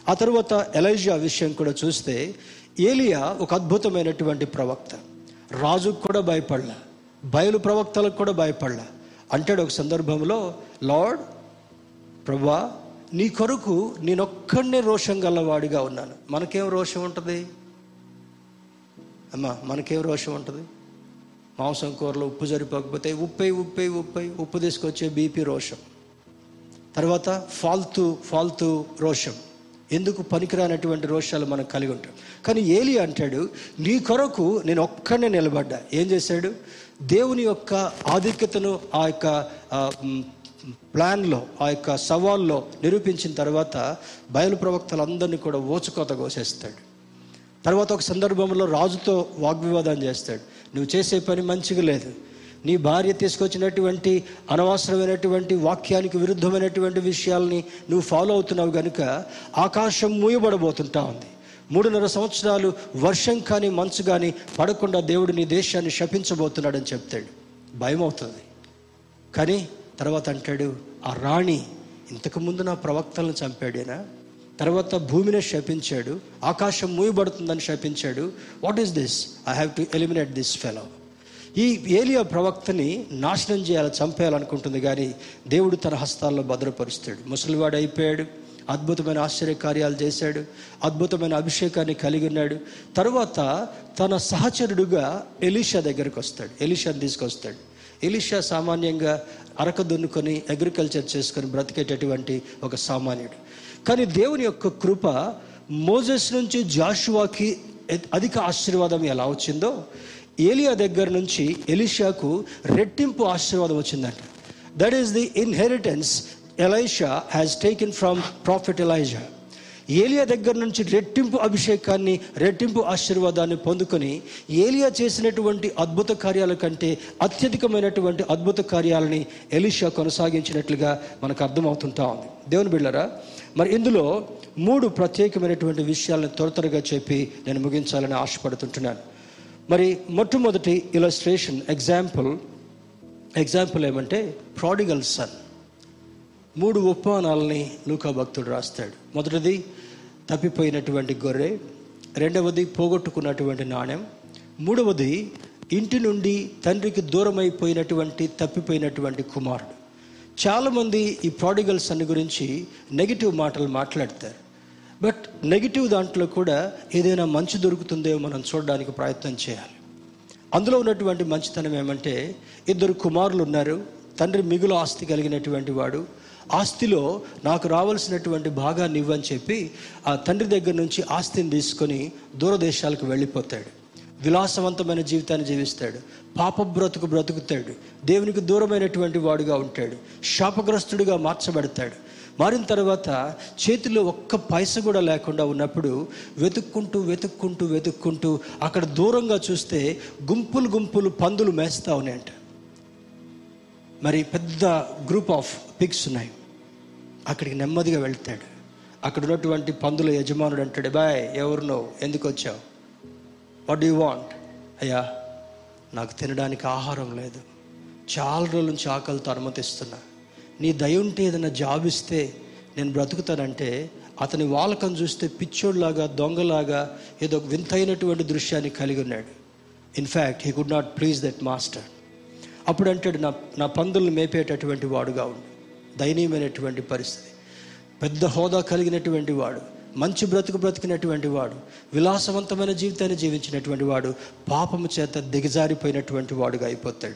ఆ తర్వాత ఎలైజా విషయం కూడా చూస్తే ఏలియా ఒక అద్భుతమైనటువంటి ప్రవక్త. రాజుకు కూడా భయపడలా బయలు ప్రవక్తలకు కూడా భయపడలా. అంటాడు ఒక సందర్భంలో లార్డ్ ప్రభా నీ కొరకు నేనొక్కడినే రోషం గలవాడిగా ఉన్నాను. మనకేం రోషం ఉంటుంది? అమ్మా మనకేం రోషం ఉంటుంది? మాంసం కూరలో ఉప్పు సరిపోకపోతే ఉప్పై ఉప్పై ఉప్పై ఉప్పు తీసుకొచ్చే బీపీ రోషం. తర్వాత ఫాల్తూ ఫాల్తూ రోషం. ఎందుకు పనికిరానటువంటి రోషాలు మనం కలిగి ఉంటాం కానీ ఏలి అంటాడు నీ కొరకు నేను ఒక్కడనే నిలబడ్డా. ఏం చేశాడు? దేవుని యొక్క ఆధిక్యతను ఆ యొక్క ప్లాన్లో ఆ యొక్క సవాల్లో నిరూపించిన తర్వాత బయలు ప్రవక్తలందరినీ కూడా ఓచుకోత కోసేస్తాడు. తర్వాత ఒక సందర్భంలో రాజుతో వాగ్వివాదం చేస్తాడు. నువ్వు చేసే పని మంచిగా లేదు. నీ భార్య తీసుకొచ్చినటువంటి అనవసరమైనటువంటి వాక్యానికి విరుద్ధమైనటువంటి విషయాల్ని నువ్వు ఫాలో అవుతున్నావు కనుక ఆకాశం మూయబడబోతుంటా ఉంది. మూడున్నర సంవత్సరాలు వర్షం కానీ మంచు కానీ పడకుండా దేవుడు నీ దేశాన్ని శపించబోతున్నాడని చెప్తాడు. భయం అవుతుంది కానీ తర్వాత అంటాడు ఆ రాణి ఇంతకుముందు నా ప్రవక్తలను చంపాడేనా తర్వాత భూమిని శపించాడు ఆకాశం మూయబడుతుందని శపించాడు. What is this I have to eliminate this fellow ఈ ఏలియా ప్రవక్తని నాశనం చేయాలి చంపేయాలనుకుంటుంది కానీ దేవుడు తన హస్తాల్లో భద్రపరుస్తాడు. ముసలివాడు అయిపోయాడు అద్భుతమైన ఆశ్చర్యకార్యాలు చేశాడు అద్భుతమైన అభిషేకాన్ని కలిగి ఉన్నాడు. తర్వాత తన సహచరుడుగా ఎలీషా దగ్గరకు వస్తాడు ఎలీషాని తీసుకొస్తాడు. ఎలీషా సామాన్యంగా అరక దున్నుకొని అగ్రికల్చర్ చేసుకొని బ్రతికేటటువంటి ఒక సామాన్యుడు. కానీ దేవుని యొక్క కృప మోజెస్ నుంచి జాషువాకి అధిక ఆశీర్వాదం ఎలా వచ్చిందో ఏలియా దగ్గర నుంచి ఎలిషాకు రెట్టింపు ఆశీర్వాదం వచ్చిందంట. That is the inheritance Elisha has taken from prophet Elijah ఏలియా దగ్గర నుంచి రెట్టింపు అభిషేకాన్ని రెట్టింపు ఆశీర్వాదాన్ని పొందుకొని ఏలియా చేసినటువంటి అద్భుత కార్యాల కంటే అత్యధికమైనటువంటి అద్భుత కార్యాలని ఎలిషా కొనసాగించినట్లుగా మనకు అర్థమవుతుంటా ఉంది. దేవుని బిళ్ళరా మరి ఇందులో మూడు ప్రత్యేకమైనటువంటి విషయాలను త్వర త్వరగా చెప్పి నేను ముగించాలని ఆశపడుతుంటున్నాను. మరి మొట్టమొదటి ఇలస్ట్రేషన్ ఎగ్జాంపుల్ ఎగ్జాంపుల్ ఏమంటే ప్రాడిగల్ సన్ మూడు ఉపమానాలని లూకా భక్తుడు రాస్తాడు. మొదటిది తప్పిపోయినటువంటి గొర్రె. రెండవది పోగొట్టుకున్నటువంటి నాణ్యం మూడవది ఇంటి నుండి తండ్రికి దూరమైపోయినటువంటి తప్పిపోయినటువంటి కుమారుడు. చాలామంది ఈ ప్రాడిగల్స్ అన్ని గురించి నెగిటివ్ మాటలు మాట్లాడతారు. బట్ నెగిటివ్ దాంట్లో కూడా ఏదైనా మంచి దొరుకుతుందేమో మనం చూడడానికి ప్రయత్నం చేయాలి. అందులో ఉన్నటువంటి మంచితనం ఏమంటే ఇద్దరు కుమారులు ఉన్నారు. తండ్రి మిగులు ఆస్తి కలిగినటువంటి వాడు. ఆస్తిలో నాకు రావాల్సినటువంటి భాగాన్ని ఇవ్వని చెప్పి ఆ తండ్రి దగ్గర నుంచి ఆస్తిని తీసుకొని దూరదేశాలకు వెళ్ళిపోతాడు. విలాసవంతమైన జీవితాన్ని జీవిస్తాడు. పాప బ్రతుకు బ్రతుకుతాడు. దేవునికి దూరమైనటువంటి వాడుగా ఉంటాడు. శాపగ్రస్తుడిగా మార్చబడతాడు. మారిన తర్వాత చేతిలో ఒక్క పైస కూడా లేకుండా ఉన్నప్పుడు వెతుక్కుంటూ వెతుక్కుంటూ వెతుక్కుంటూ అక్కడ దూరంగా చూస్తే గుంపులు గుంపులు పందులు మేస్తా ఉన్నాయంట. మరి పెద్ద గ్రూప్ ఆఫ్ పిగ్స్ ఉన్నాయి. అక్కడికి నెమ్మదిగా వెళ్తాడు. అక్కడ ఉన్నటువంటి పందుల యజమానుడు అంటాడు బాయ్ ఎవరినో ఎందుకు వచ్చావు? వాట్ యూ వాంట్ అయ్యా నాకు తినడానికి ఆహారం లేదు. చాలా రోజుల నుంచి ఆకలితో అనుమతిస్తున్నా. నీ దయ ఉంటే ఏదైనా జాబ్ ఇస్తే నేను బ్రతుకుతానంటే అతని వాలకం చూస్తే పిచ్చోడ్లాగా దొంగలాగా ఏదో ఒక వింతైనటువంటి దృశ్యాన్ని కలిగి ఉన్నాడు. In fact he could not please that master అప్పుడు అంటాడు నా నా పందులను మేపేటటువంటి వాడుగా ఉండు. దయనీయమైనటువంటి పరిస్థితి. పెద్ద హోదా కలిగినటువంటి వాడు మంచి బ్రతుకు బ్రతికినటువంటి వాడు విలాసవంతమైన జీవితాన్ని జీవించినటువంటి వాడు పాపము చేత దిగజారిపోయినటువంటి వాడుగా అయిపోతాడు.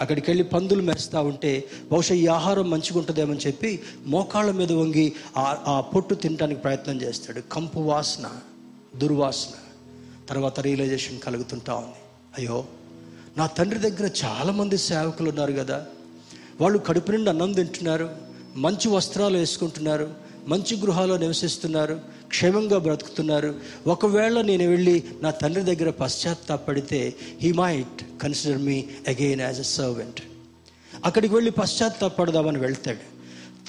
అక్కడికి వెళ్ళి పందులు మెరుస్తూ ఉంటే బహుశా ఈ ఆహారం మంచిగా ఉంటుందేమని చెప్పి మోకాళ్ళ మీద వంగి ఆ పొట్టు తినడానికి ప్రయత్నం చేస్తాడు. కంపు వాసన దుర్వాసన తర్వాత రియలైజేషన్ కలుగుతుంటా ఉంది. అయ్యో నా తండ్రి దగ్గర చాలామంది సేవకులు ఉన్నారు కదా. వాళ్ళు కడుపు నిండి అన్నం తింటున్నారు మంచి వస్త్రాలు వేసుకుంటున్నారు మంచి గృహాల్లో నివసిస్తున్నారు క్షేమంగా బ్రతుకుతున్నారు. ఒకవేళ నేను వెళ్ళి నా తండ్రి దగ్గర పశ్చాత్తాపడితే he might consider me again as a servant అక్కడికి వెళ్ళి పశ్చాత్తాపడదామని వెళ్తాడు.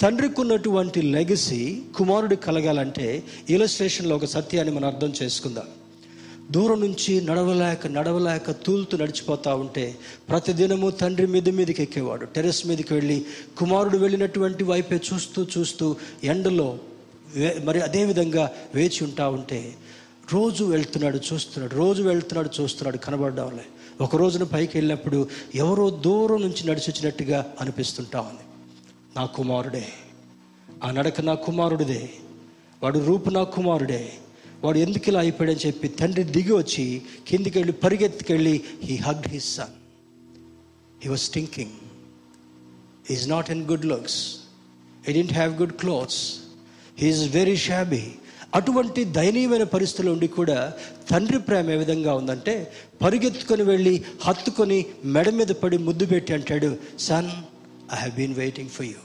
తండ్రికి ఉన్నటువంటి లెగసీ కుమారుడు కలగాలంటే ఇలస్ట్రేషన్లో ఒక సత్యాన్ని మనం అర్థం చేసుకుందాం. దూరం నుంచి నడవలేక నడవలేక తూలుతూ నడిచిపోతూ ఉంటే ప్రతిదినము తండ్రి మీద మీదకి ఎక్కేవాడు. టెరెస్ మీదకి వెళ్ళి కుమారుడు వెళ్ళినటువంటి వైపే చూస్తూ చూస్తూ ఎండలో మరి అదేవిధంగా వేచి ఉంటా ఉంటే రోజు వెళ్తున్నాడు చూస్తున్నాడు రోజు వెళ్తున్నాడు చూస్తున్నాడు కనబడడంలే ఒక రోజున పైకి వెళ్ళినప్పుడు ఎవరో దూరం నుంచి నడిచి వచ్చినట్టుగా అనిపిస్తుంటా ఉంది. నా కుమారుడే ఆ నడక నా కుమారుడిదే వాడు రూపు నా కుమారుడే వాడు ఎందుకు ఇలా అయిపోయాడని చెప్పి తండ్రి దిగి వచ్చి కిందికి వెళ్ళి పరిగెత్తుకెళ్ళి he hug his son he was thinking is not in good looks I didn't have good clothes he's very shabby అటువంటి దయనీయమైన పరిస్థితులు ఉండి కూడా తండ్రి ప్రేమ ఏ విధంగా ఉందంటే పరిగెత్తుకొని వెళ్ళి హత్తుకొని మెడ మీద పడి ముద్దు పెట్టి అంటాడు son I have been waiting for you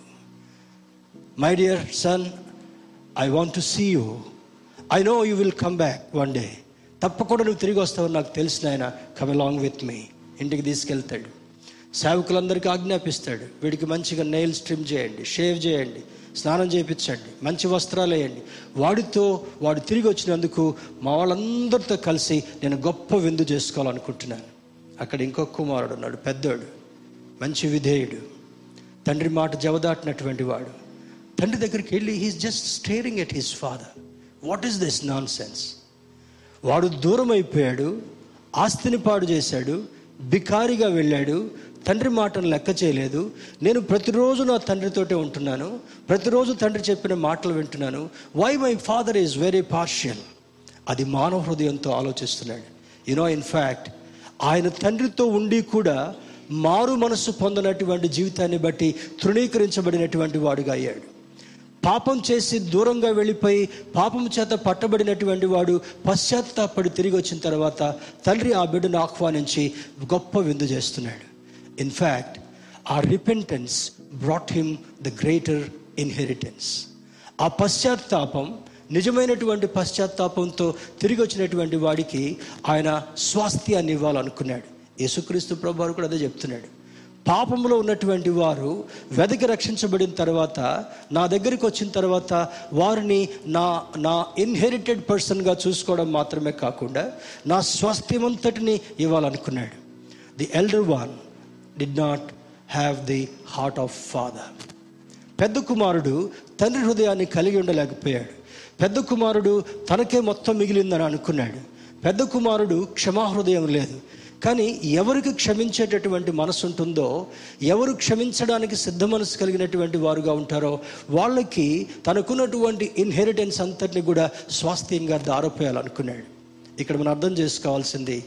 my dear son I want to see you I know you will come back one day తప్పకుండా నువ్వు తిరిగి వస్తావు నాకు తెలిసిన ఆయన కమ్ అలాంగ్ విత్ మీ ఇంటికి తీసుకెళ్తాడు. సేవకులందరికీ ఆజ్ఞాపిస్తాడు. వీడికి మంచిగా నెయిల్ స్ట్రిమ్ చేయండి షేవ్ చేయండి స్నానం చేయించండి మంచి వస్త్రాలు వేయండి. వాడితో వాడు తిరిగి వచ్చినందుకు మా వాళ్ళందరితో కలిసి నేను గొప్ప విందు చేసుకోవాలనుకుంటున్నాను. అక్కడ ఇంకొక కుమారుడు ఉన్నాడు పెద్దోడు మంచి విధేయుడు. తండ్రి మాట జవదాటినటువంటి వాడు. తండ్రి దగ్గరికి వెళ్ళి he's just staring at his father what is this nonsense వాడు దూరం అయిపోయాడు ఆస్తిని పాడు చేశాడు బికారిగా వెళ్ళాడు తండ్రి మాటను లెక్క చేయలేదు. నేను ప్రతిరోజు నా తండ్రితోటే ఉంటున్నాను ప్రతిరోజు తండ్రి చెప్పిన మాటలు వింటున్నాను. Why my father is very partial అది మానవ హృదయంతో ఆలోచిస్తున్నాడు. యునో ఇన్ ఫ్యాక్ట్ ఆయన తండ్రితో ఉండి కూడా మారు మనస్సు పొందినటువంటి జీవితాన్ని బట్టి తృణీకరించబడినటువంటి వాడుగా అయ్యాడు. పాపం చేసి దూరంగా వెళ్ళిపోయి పాపం చేత పట్టబడినటువంటి వాడు పశ్చాత్తాపడి తిరిగి వచ్చిన తర్వాత తండ్రి ఆ బిడ్డను ఆహ్వానించి గొప్ప విందు చేస్తున్నాడు. ఇన్ఫ్యాక్ట్ ఆ repentance brought him the greater inheritance ఆ పశ్చాత్తాపం నిజమైనటువంటి పశ్చాత్తాపంతో తిరిగి వచ్చినటువంటి వాడికి ఆయన స్వాస్థ్యాన్ని ఇవ్వాలనుకున్నాడు. యేసుక్రీస్తు ప్రభు కూడా అదే చెప్తున్నాడు. పాపంలో ఉన్నటువంటి వారు వెదకి రక్షించబడిన తర్వాత నా దగ్గరికి వచ్చిన తర్వాత వారిని నా నా ఇన్హెరిటెడ్ పర్సన్గా చూసుకోవడం మాత్రమే కాకుండా నా స్వాస్థ్యమంతటిని ఇవ్వాలనుకున్నాడు. The elder one did not have the heart of father పెద్ద కుమారుడు తండ్రి హృదయాన్ని కలిగి ఉండలేకపోయాడు. పెద్ద కుమారుడు తనకే మొత్తం మిగిలిందని అనుకున్నాడు. పెద్ద కుమారుడు క్షమాహృదయం లేదు. కానీ ఎవరికి క్షమించేటటువంటి మనసు ఉంటుందో ఎవరు క్షమించడానికి సిద్ధ మనసు కలిగినటువంటి వారుగా ఉంటారో వాళ్ళకి తనకున్నటువంటి ఇన్హెరిటెన్స్ అంతటిని కూడా స్వాస్థ్యంగా దారపోయాలనుకున్నాడు ఇక్కడ మనం అర్థం చేసుకోవాల్సింది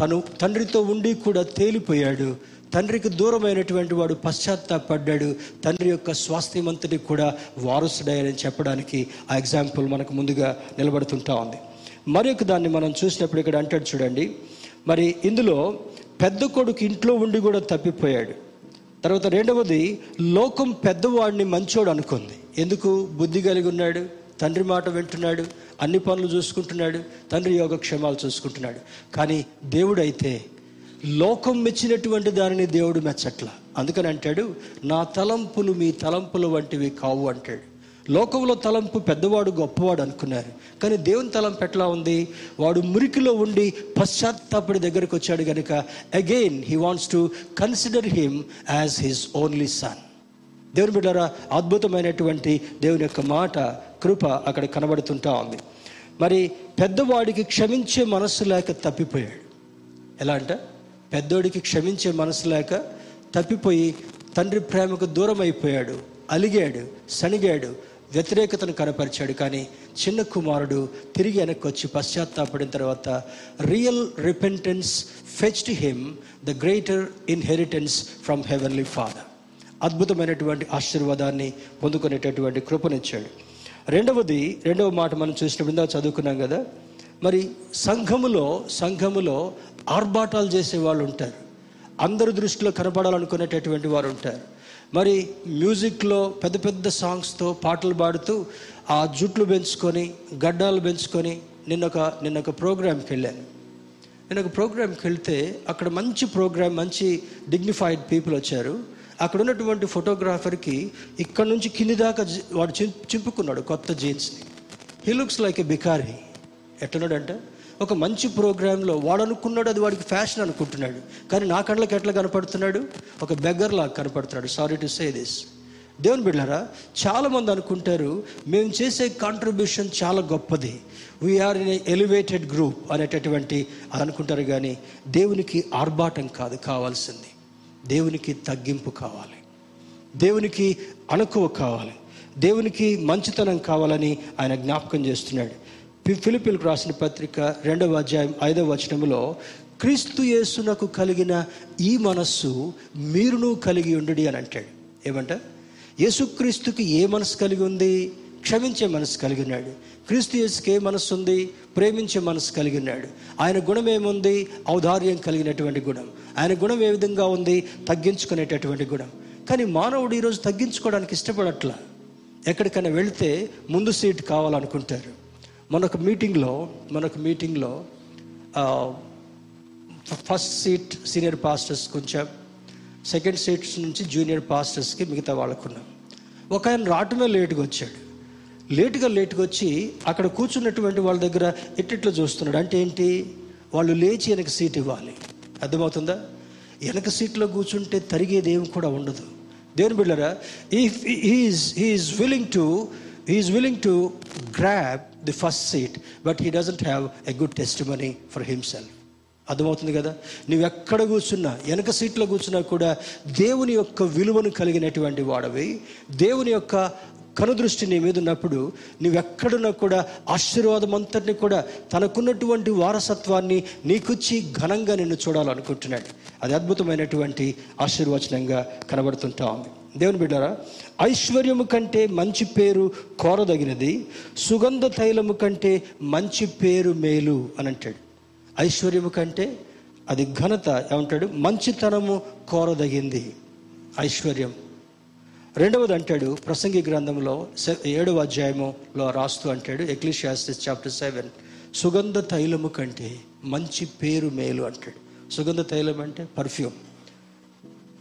తను తండ్రితో ఉండి కూడా తేలిపోయాడు తండ్రికి దూరమైనటువంటి వాడు పశ్చాత్తాపడ్డాడు తండ్రి యొక్క స్వాస్థ్యమంతటి కూడా వారసుడయ్యాడని చెప్పడానికి ఆ ఎగ్జాంపుల్ మనకు ముందుగా నిలబడుతుంటా ఉంది. మరి దాన్ని మనం చూసినప్పుడు ఇక్కడ అంటాడు చూడండి మరి ఇందులో పెద్ద కొడుకు ఇంట్లో ఉండి కూడా తప్పిపోయాడు. తర్వాత రెండవది లోకం పెద్దవాడిని మంచోడు అనుకుంది. ఎందుకు? బుద్ధి కలిగి ఉన్నాడు తండ్రి మాట వింటున్నాడు అన్ని పనులు చూసుకుంటున్నాడు తండ్రి యోగక్షేమాలు చూసుకుంటున్నాడు. కానీ దేవుడైతే లోకం మెచ్చినటువంటి దానిని దేవుడు మెచ్చట్ల. అందుకని అంటాడు నా తలంపులు మీ తలంపులు వంటివి కావు అంటాడు. లోకంలో తలంపు పెద్దవాడు గొప్పవాడు అనుకున్నారు. కానీ దేవుని తలంపు ఎట్లా ఉంది? వాడు మురికిలో ఉండి పశ్చాత్తాపడి దగ్గరికి వచ్చాడు కనుక again he wants to consider him as his only son దేవుని బిడ్డారా అద్భుతమైనటువంటి దేవుని యొక్క మాట కృప అక్కడ కనబడుతుంటా ఉంది. మరి పెద్దవాడికి క్షమించే మనస్సు లేక తప్పిపోయాడు. ఎలా అంటే? పెద్దోడికి క్షమించే మనసు లేక తప్పిపోయి తండ్రి ప్రేమకు దూరం అయిపోయాడు అలిగాడు సనిగాడు వ్యతిరేకతను కనపరిచాడు కానీ చిన్న కుమారుడు తిరిగి వెనక్కి వచ్చి పశ్చాత్తాపడిన తర్వాత real repentance fetched him the greater inheritance from heavenly father అద్భుతమైనటువంటి ఆశీర్వాదాన్ని పొందుకునేటటువంటి కృపనిచ్చాడు. రెండవది రెండవ మాట మనం చూసినప్పుడు ఇందాక చదువుకున్నాం కదా మరి సంఘములో సంఘములో ఆర్భాటాలు చేసే వాళ్ళు ఉంటారు. అందరి దృష్టిలో కనపడాలనుకునేటటువంటి వారు ఉంటారు. మరి మ్యూజిక్లో పెద్ద పెద్ద సాంగ్స్తో పాటలు పాడుతూ ఆ జుట్లు పెంచుకొని గడ్డాలు పెంచుకొని నిన్నొక నిన్నొక ప్రోగ్రామ్కి వెళ్ళాను. నేను ఒక ప్రోగ్రామ్కి వెళ్తే అక్కడ మంచి ప్రోగ్రామ్ మంచి డిగ్నిఫైడ్ పీపుల్ వచ్చారు. అక్కడ ఉన్నటువంటి ఫోటోగ్రాఫర్కి ఇక్కడ నుంచి కింది దాకా వాడు చింపుకున్నాడు కొత్త జీన్స్ని. హీ లుక్స్ లైక్ ఎ బికారీ ఎట్లున్నాడంటే? ఒక మంచి ప్రోగ్రాంలో వాడు అనుకున్నాడు అది వాడికి ఫ్యాషన్ అనుకుంటున్నాడు. కానీ నా కళ్ళకి ఎట్లా కనపడుతున్నాడు? ఒక బెగ్గర్ లాగా కనపడుతున్నాడు. సారీ టు సే దిస్ దేవుని బిడ్డారా చాలామంది అనుకుంటారు మేము చేసే కాంట్రిబ్యూషన్ చాలా గొప్పది. వీఆర్ ఇన్ ఎలివేటెడ్ గ్రూప్ అనేటటువంటి అది అనుకుంటారు కానీ దేవునికి ఆర్భాటం కాదు కావాల్సింది. దేవునికి తగ్గింపు కావాలి. దేవునికి అణకువ కావాలి. దేవునికి మంచితనం కావాలని ఆయన జ్ఞాపకం చేస్తున్నాడు. ఫిలిపిలకు రాసిన పత్రిక రెండవ అధ్యాయం ఐదవ వచనంలో క్రీస్తు యేసునకు కలిగిన ఈ మనస్సు మీరును కలిగి ఉండుడి అని అంటాడు. ఏమంట? యేసుక్రీస్తుకి ఏ మనసు కలిగి ఉంది? క్షమించే మనసు కలిగి ఉన్నాడు. క్రీస్తు యేసుకి ఏ మనసు ఉంది? ప్రేమించే మనసు కలిగి ఉన్నాడు. ఆయన గుణం ఏముంది? ఔదార్యం కలిగినటువంటి గుణం. ఆయన గుణం ఏ విధంగా ఉంది? తగ్గించుకునేటటువంటి గుణం. కానీ మానవుడు ఈరోజు తగ్గించుకోవడానికి ఇష్టపడట్లా. ఎక్కడికైనా వెళితే ముందు సీట్ కావాలనుకుంటారు. మనకు మీటింగ్లో మనకు మీటింగ్లో ఫస్ట్ సీట్ సీనియర్ పాస్టర్స్ కొంచెం సెకండ్ సీట్స్ నుంచి జూనియర్ పాస్టర్స్కి మిగతా వాళ్ళకున్నాం ఒక ఆయన రావటమే లేటుగా వచ్చాడు. లేటుగా లేటుగా వచ్చి అక్కడ కూర్చున్నటువంటి వాళ్ళ దగ్గర ఎట్టిట్లో చూస్తున్నాడు? అంటే ఏంటి? వాళ్ళు లేచి వెనక సీట్ ఇవ్వాలి. అర్థమవుతుందా? వెనక సీట్లో కూర్చుంటే తరిగేది ఏమి కూడా ఉండదు. దేవుని బిళ్ళరా if he's he's willing to he's willing to grab the first seat but he doesn't have a good testimony for himself అర్థమవుతుంది కదా? నువ్వు ఎక్కడ కూర్చున్నా వెనక సీట్లో కూర్చున్నా కూడా దేవుని యొక్క విలువను కలిగినటువంటి వాడవి. దేవుని యొక్క కనుదృష్టి నీ మీద ఉన్నప్పుడు నువ్వెక్కడున్నా కూడా ఆశీర్వాదం అంతటిని కూడా తనకున్నటువంటి వారసత్వాన్ని నీకుచ్చి ఘనంగా నిన్ను చూడాలనుకుంటున్నాడు. అది అద్భుతమైనటువంటి ఆశీర్వచనంగా కనబడుతుంటా ఉంది. దేవుని బిడ్డారా ఐశ్వర్యము కంటే మంచి పేరు కోరదగినది సుగంధ తైలము కంటే మంచి పేరు మేలు అని అంటాడు. ఐశ్వర్యము కంటే అది ఘనత ఏమంటాడు? మంచితనము కోరదగింది ఐశ్వర్యం. రెండవది అంటాడు ప్రసంగి గ్రంథంలో సె- ఏడవ అధ్యాయములో రాస్తూ అంటాడు ఎక్లిషియాస్టిస్ చాప్టర్ సెవెన్ సుగంధ తైలము కంటే మంచి పేరు మేలు అంటాడు. సుగంధ తైలం అంటే పర్ఫ్యూమ్.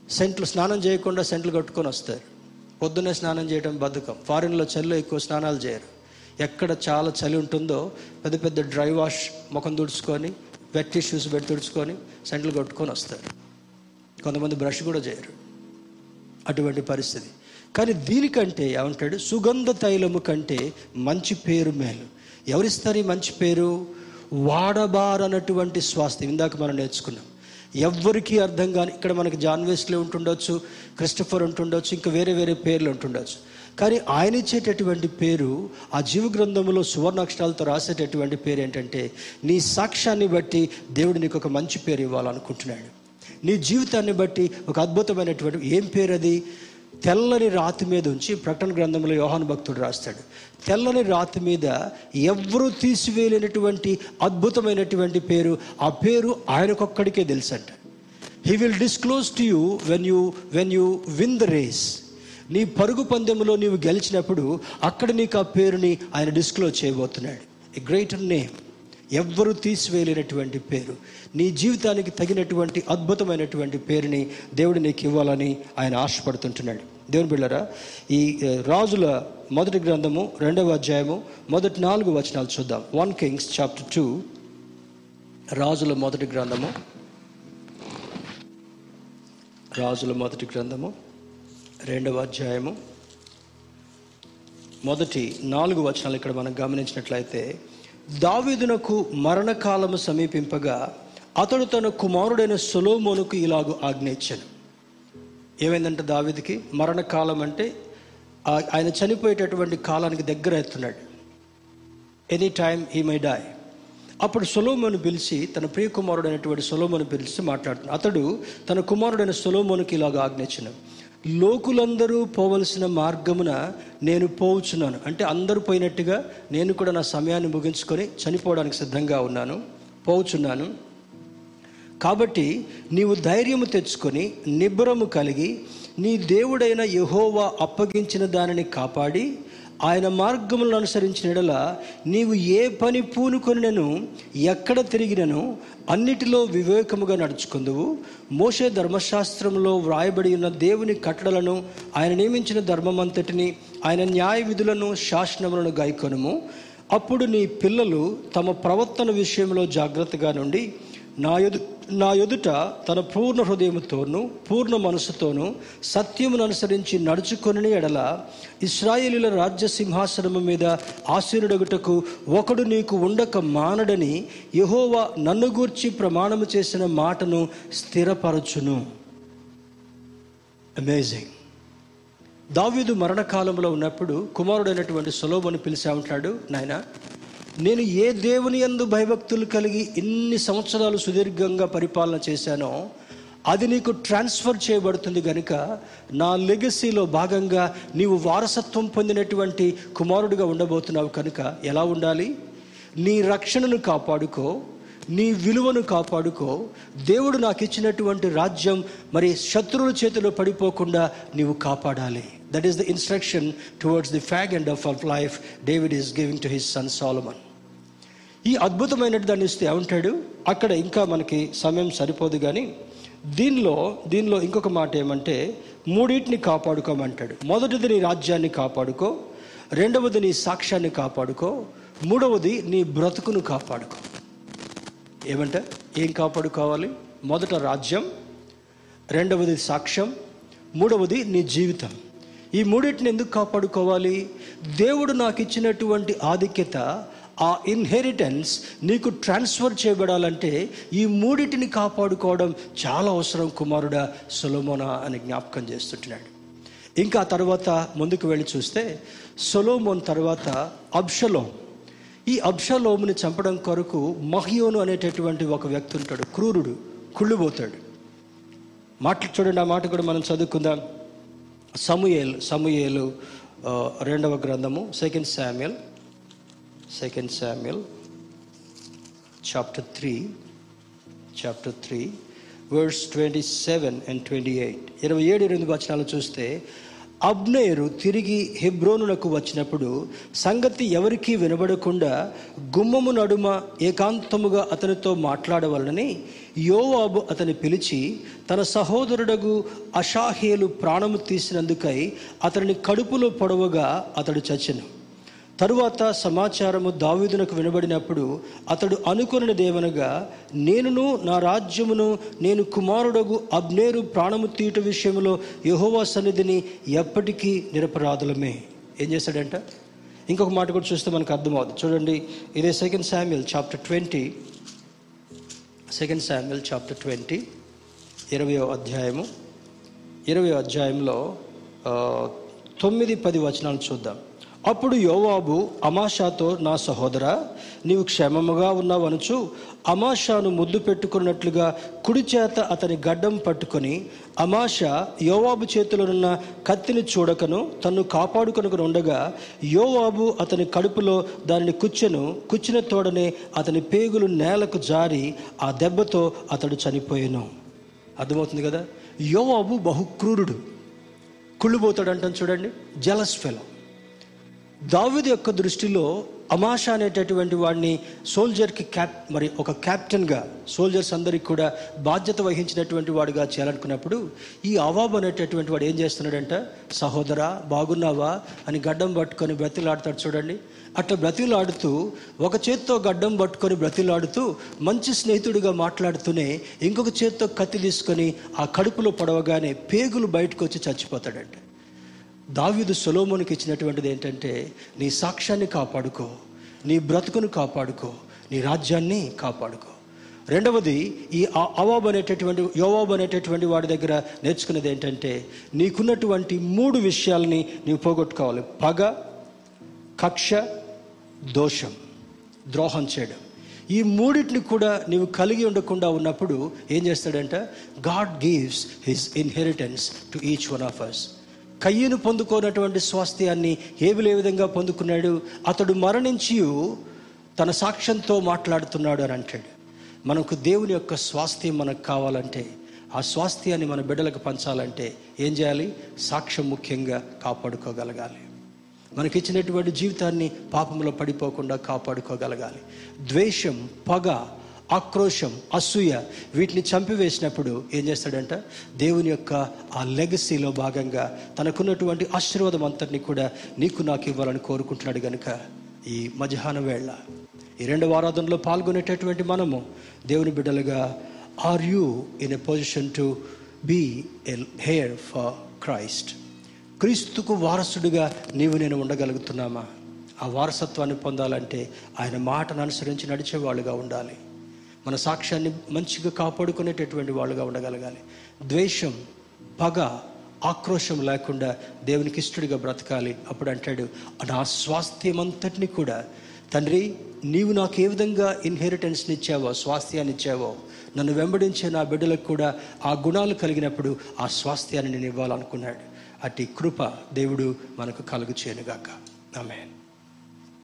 సెంట్లు స్నానం చేయకుండా సెంట్లు కట్టుకొని వస్తారు. పొద్దున్నే స్నానం చేయడం బద్ధకం. ఫారిన్లో చలిలో ఎక్కువ స్నానాలు చేయరు. ఎక్కడ చాలా చలి ఉంటుందో పెద్ద పెద్ద డ్రై వాష్ ముఖం తుడుచుకొని వెట్ టిష్యూస్ పెట్టి తుడుచుకొని సెంట్లు కట్టుకొని వస్తారు. కొంతమంది బ్రష్ కూడా చేయరు. అటువంటి పరిస్థితి. కానీ దీనికంటే ఏమంటాడు? సుగంధ తైలము కంటే మంచి పేరు మేలు. ఎవరిస్తారు ఈ మంచి పేరు? వాడబారనటువంటి స్వాస్థ్యం. ఇందాక మనం నేర్చుకున్నాం. ఎవ్వరికీ అర్థం కాని ఇక్కడ మనకి జాన్ వెస్లీ ఉంటుండొచ్చు క్రిస్టఫర్ ఉంటుండొచ్చు ఇంకా వేరే వేరే పేర్లు ఉంటుండొచ్చు. కానీ ఆయన ఇచ్చేటటువంటి పేరు ఆ జీవ గ్రంథంలో సువర్ణాక్షరాలతో రాసేటటువంటి పేరు ఏంటంటే నీ సాక్ష్యాన్ని బట్టి దేవుడు నీకు ఒక మంచి పేరు ఇవ్వాలనుకుంటున్నాడు. నీ జీవితాన్ని బట్టి ఒక అద్భుతమైనటువంటి ఏం పేరు అది తెల్లని రాతి మీద ఉంచి ప్రకటన గ్రంథంలో యోహాను భక్తుడు రాస్తాడు. తెల్లని రాతి మీద ఎవ్వరూ తీసివేయలేనటువంటి అద్భుతమైనటువంటి పేరు ఆ పేరు ఆయనకొక్కడికే తెలుసంట. He will disclose to you when you when you win the race నీ పరుగు పందెంలో నీవు గెలిచినప్పుడు అక్కడ నీకు ఆ పేరుని ఆయన డిస్క్లోజ్ చేయబోతున్నాడు. ఎ గ్రేటర్ నేమ్ ఎవ్వరూ తీసివేయలేనటువంటి పేరు. నీ జీవితానికి తగినటువంటి అద్భుతమైనటువంటి పేరుని దేవుడు నీకు ఇవ్వాలని ఆయన ఆశపడుతుంటున్నాడు. దేవుని బిళ్ళరా ఈ రాజుల మొదటి గ్రంథము రెండవ అధ్యాయము మొదటి నాలుగు వచనాలు చూద్దాం. వన్ కింగ్స్ చాప్టర్ టూ రాజుల మొదటి గ్రంథము. రాజుల మొదటి గ్రంథము రెండవ అధ్యాయము. మొదటి నాలుగు వచనాలు ఇక్కడ మనం గమనించినట్లయితే దావీదునకు మరణకాలము సమీపింపగా అతడు తన కుమారుడైన సొలోమోనుకు ఇలాగు ఆజ్ఞయించాను ఏమైందంటే దావీదుకి మరణకాలం అంటే ఆ- ఆయన చనిపోయేటటువంటి కాలానికి దగ్గర ఎత్తున్నాడు. Any time he may die. అప్పుడు సొలోమోను పిలిచి తన ప్రియ కుమారుడైనటువంటి సొలోమోను పిలిచి మాట్లాడుతున్నాడు. అతడు తన కుమారుడైన సొలోమోనుకి ఇలాగ ఆజ్ఞయించిన లోకులందరూ పోవలసిన మార్గమున నేను పోవుచున్నాను. అంటే అందరూ పోయినట్టుగా నేను కూడా నా సమయాన్ని ముగించుకొని చనిపోవడానికి సిద్ధంగా ఉన్నాను పోవుచున్నాను. కాబట్టి నీవు ధైర్యము తెచ్చుకొని నిబ్బరము కలిగి నీ దేవుడైన యహోవా అప్పగించిన దానిని కాపాడి ఆయన మార్గములను అనుసరించిన ఎడల నీవు ఏ పని పూనుకొనినను ఎక్కడ తిరిగినను అన్నిటిలో వివేకముగా నడుచుకుందువు. మోషే ధర్మశాస్త్రంలో వ్రాయబడి ఉన్న దేవుని కట్టడలను ఆయన నియమించిన ధర్మమంతటిని ఆయన న్యాయ విధులను శాసనములను గాయకొనుము. అప్పుడు నీ పిల్లలు తమ ప్రవర్తన విషయంలో జాగ్రత్తగా నుండి నా ఎదు నా ఎదుట తన పూర్ణ హృదయముతోనూ పూర్ణ మనసుతోనూ సత్యమును అనుసరించి నడుచుకొని ఎడల ఇస్రాయేలీల రాజ్య సింహాసనము మీద ఆశీనుడగుటకు ఒకడు నీకు ఉండక మానడని యహోవా నన్ను గూర్చి ప్రమాణము చేసిన మాటను స్థిరపరచును. అమేజింగ్ దావీదు మరణకాలంలో ఉన్నప్పుడు కుమారుడైనటువంటి సులోభను పిలిచి ఉంటాడు నాయన నేను ఏ దేవుని యందు భయభక్తులు కలిగి ఇన్ని సంవత్సరాలు సుదీర్ఘంగా పరిపాలన చేశానో అది నీకు ట్రాన్స్ఫర్ చేయబడుతుంది కనుక నా లెగసీలో భాగంగా నీవు వారసత్వం పొందినటువంటి కుమారుడిగా ఉండబోతున్నావు కనుక ఎలా ఉండాలి? నీ రక్షణను కాపాడుకో. నీ విలువను కాపాడుకో. దేవుడు నాకు ఇచ్చినటువంటి రాజ్యం మరి శత్రువుల చేతిలో పడిపోకుండా నీవు కాపాడాలి. That is the instruction towards the fag end of of life David is giving to his son Solomon ఈ అద్భుతమైన దాన్ని ఇస్తే ఏమంటాడు? అక్కడ ఇంకా మనకి సమయం సరిపోదు కానీ దీనిలో దీనిలో ఇంకొక మాట ఏమంటే మూడింటిని కాపాడుకోమంటాడు. మొదటిది నీ రాజ్యాన్ని కాపాడుకో. రెండవది నీ సాక్ష్యాన్ని కాపాడుకో. మూడవది నీ బ్రతుకును కాపాడుకో. ఏమంటే ఏం కాపాడుకోవాలి మొదట రాజ్యం రెండవది సాక్ష్యం మూడవది నీ జీవితం. ఈ మూడింటిని ఎందుకు కాపాడుకోవాలి? దేవుడు నాకు ఇచ్చినటువంటి ఆధిక్యత ఆ ఇన్హెరిటెన్స్ నీకు ట్రాన్స్ఫర్ చేయబడాలంటే ఈ మూడింటిని కాపాడుకోవడం చాలా అవసరం కుమారుడా సొలోమోనా అని జ్ఞాపకం చేస్తుంటున్నాడు. ఇంకా తర్వాత ముందుకు వెళ్ళి చూస్తే సొలోమోన్ తర్వాత అబ్షలోం ఈ అబ్షలోముని చంపడం కొరకు మహియోను అనేటటువంటి ఒక వ్యక్తి ఉంటాడు. క్రూరుడు కుళ్ళిపోతాడు మాటలు చూడండి ఆ మాట కూడా మనం చదువుకుందాం. సమూయేలు సమూయేలు రెండవ గ్రంథము second Samuel second Samuel chapter three chapter three words twenty seven and twenty eight ఇరవై ఏడు ఎనిమిది వచనాలు చూస్తే అబ్నేరు తిరిగి హెబ్రోనులకు వచ్చినప్పుడు సంగతి ఎవరికీ వినబడకుండా గుమ్మము నడుమ ఏకాంతముగా అతనితో మాట్లాడవలనని యోవాబు అతని పిలిచి తన సహోదరుడగు అషాహేలు ప్రాణము తీసినందుకై అతని కడుపులో పొడవగా అతడు చచ్చెను. తరువాత సమాచారము దావీదునకు వినబడినప్పుడు అతడు అనుకొనిదేమనగా నేనును నా రాజ్యమును నేను కుమారుడగు అబ్నేరు ప్రాణము తీయట విషయంలో యహోవా సన్నిధిని ఎప్పటికీ నిరపరాధులమే. ఏం చేశాడంట? ఇంకొక మాట కూడా చూస్తే మనకు అర్థమవుతుంది. చూడండి ఇదే second Samuel chapter twenty second Samuel chapter twenty ఇరవయో అధ్యాయము. ఇరవై అధ్యాయంలో తొమ్మిది పది వచనాలు చూద్దాం. అప్పుడు యోవాబు అమాషాతో నా సహోదర నీవు క్షేమముగా ఉన్నావనుచు అమాషాను ముద్దు పెట్టుకున్నట్లుగా కుడి చేత అతని గడ్డం పట్టుకొని అమాష యోవాబు చేతిలోనున్న కత్తిని చూడకను తన్ను కాపాడుకొనుకుని ఉండగా యోవాబు అతని కడుపులో దానిని కుచ్చెను కుచ్చిన తోడనే అతని పేగులు నేలకు జారి ఆ దెబ్బతో అతడు చనిపోయాను. అర్థమవుతుంది కదా? యోవాబు బహుక్రూరుడు. కుళ్ళిపోతాడు అంటాను చూడండి జలస్ ఫెలో దావిది యొక్క దృష్టిలో అమాష అనేటటువంటి వాడిని సోల్జర్కి క్యాప్ మరి ఒక క్యాప్టెన్గా సోల్జర్స్ అందరికి కూడా బాధ్యత వహించినటువంటి వాడుగా చేయాలనుకున్నప్పుడు ఈ అవాబు అనేటటువంటి వాడు ఏం చేస్తున్నాడంట? సహోదరా బాగున్నావా? అని గడ్డం పట్టుకొని బ్రతిలాడతాడు చూడండి. అట్లా బ్రతిలాడుతూ ఒక చేత్తో గడ్డం పట్టుకొని బ్రతిలాడుతూ మంచి స్నేహితుడిగా మాట్లాడుతూనే ఇంకొక చేత్తో కత్తి తీసుకొని ఆ కడుపులో పడవగానే పేగులు బయటకు వచ్చి చచ్చిపోతాడంట. దావీదు సొలోమోనికి ఇచ్చినటువంటిది ఏంటంటే నీ సాక్ష్యాన్ని కాపాడుకో నీ బ్రతుకును కాపాడుకో నీ రాజ్యాన్ని కాపాడుకో. రెండవది ఈ అవాబ్ అవాబు అనేటటువంటి యోవాబు అనేటటువంటి వాడి దగ్గర నేర్చుకున్నది ఏంటంటే నీకున్నటువంటి మూడు విషయాలని నీవు పోగొట్టుకోవాలి. పగ కక్ష దోషం ద్రోహం చేయడం. ఈ మూడింటిని కూడా నీవు కలిగి ఉండకుండా ఉన్నప్పుడు ఏం చేస్తాడంట? God gives his inheritance to each one of us కయ్యను పొందుకోనటువంటి స్వాస్థ్యాన్ని ఏబులు ఏ విధంగా పొందుకున్నాడు? అతడు మరణించి తన సాక్ష్యంతో మాట్లాడుతున్నాడు అని అంటాడు. మనకు దేవుని యొక్క స్వాస్థ్యం మనకు కావాలంటే ఆ స్వాస్థ్యాన్ని మన బిడ్డలకు పంచాలంటే ఏం చేయాలి? సాక్ష్యం ముఖ్యంగా కాపాడుకోగలగాలి. మనకిచ్చినటువంటి జీవితాన్ని పాపంలో పడిపోకుండా కాపాడుకోగలగాలి. ద్వేషం పగ ఆక్రోశం అసూయ వీటిని చంపివేసినప్పుడు ఏం చేస్తాడంట? దేవుని యొక్క ఆ లెగసీలో భాగంగా తనకున్నటువంటి ఆశీర్వాదం అంతటిని కూడా నీకు నాకు ఇవ్వాలని కోరుకుంటున్నాడు కనుక ఈ మధ్యాహ్నం వేళ ఈ రెండవ ఆరాధనలో పాల్గొనేటటువంటి మనము దేవుని బిడ్డలుగా are you in a position to be a heir for Christ క్రీస్తుకు వారసుడిగా నీవు నేను ఉండగలుగుతున్నామా? ఆ వారసత్వాన్ని పొందాలంటే ఆయన మాటను అనుసరించి నడిచే వాళ్ళుగా ఉండాలి. మన సాక్ష్యాన్ని మంచిగా కాపాడుకునేటటువంటి వాళ్ళుగా ఉండగలగాలి. ద్వేషం పగ ఆక్రోషం లేకుండా దేవునికి ఇష్టడిగా బ్రతకాలి. అప్పుడు అంటాడు నా స్వాస్థ్యం అంతటిని కూడా తండ్రి నీవు నాకు ఏ విధంగా ఇన్హెరిటెన్స్ని ఇచ్చావో స్వాస్థ్యాన్ని ఇచ్చావో నన్ను వెంబడించే నా బిడ్డలకు కూడా ఆ గుణాలు కలిగినప్పుడు ఆ స్వాస్థ్యాన్ని నేను ఇవ్వాలనుకున్నాడు. అట్టి కృప దేవుడు మనకు కలుగు చేయనుగాక. ఆమెన్.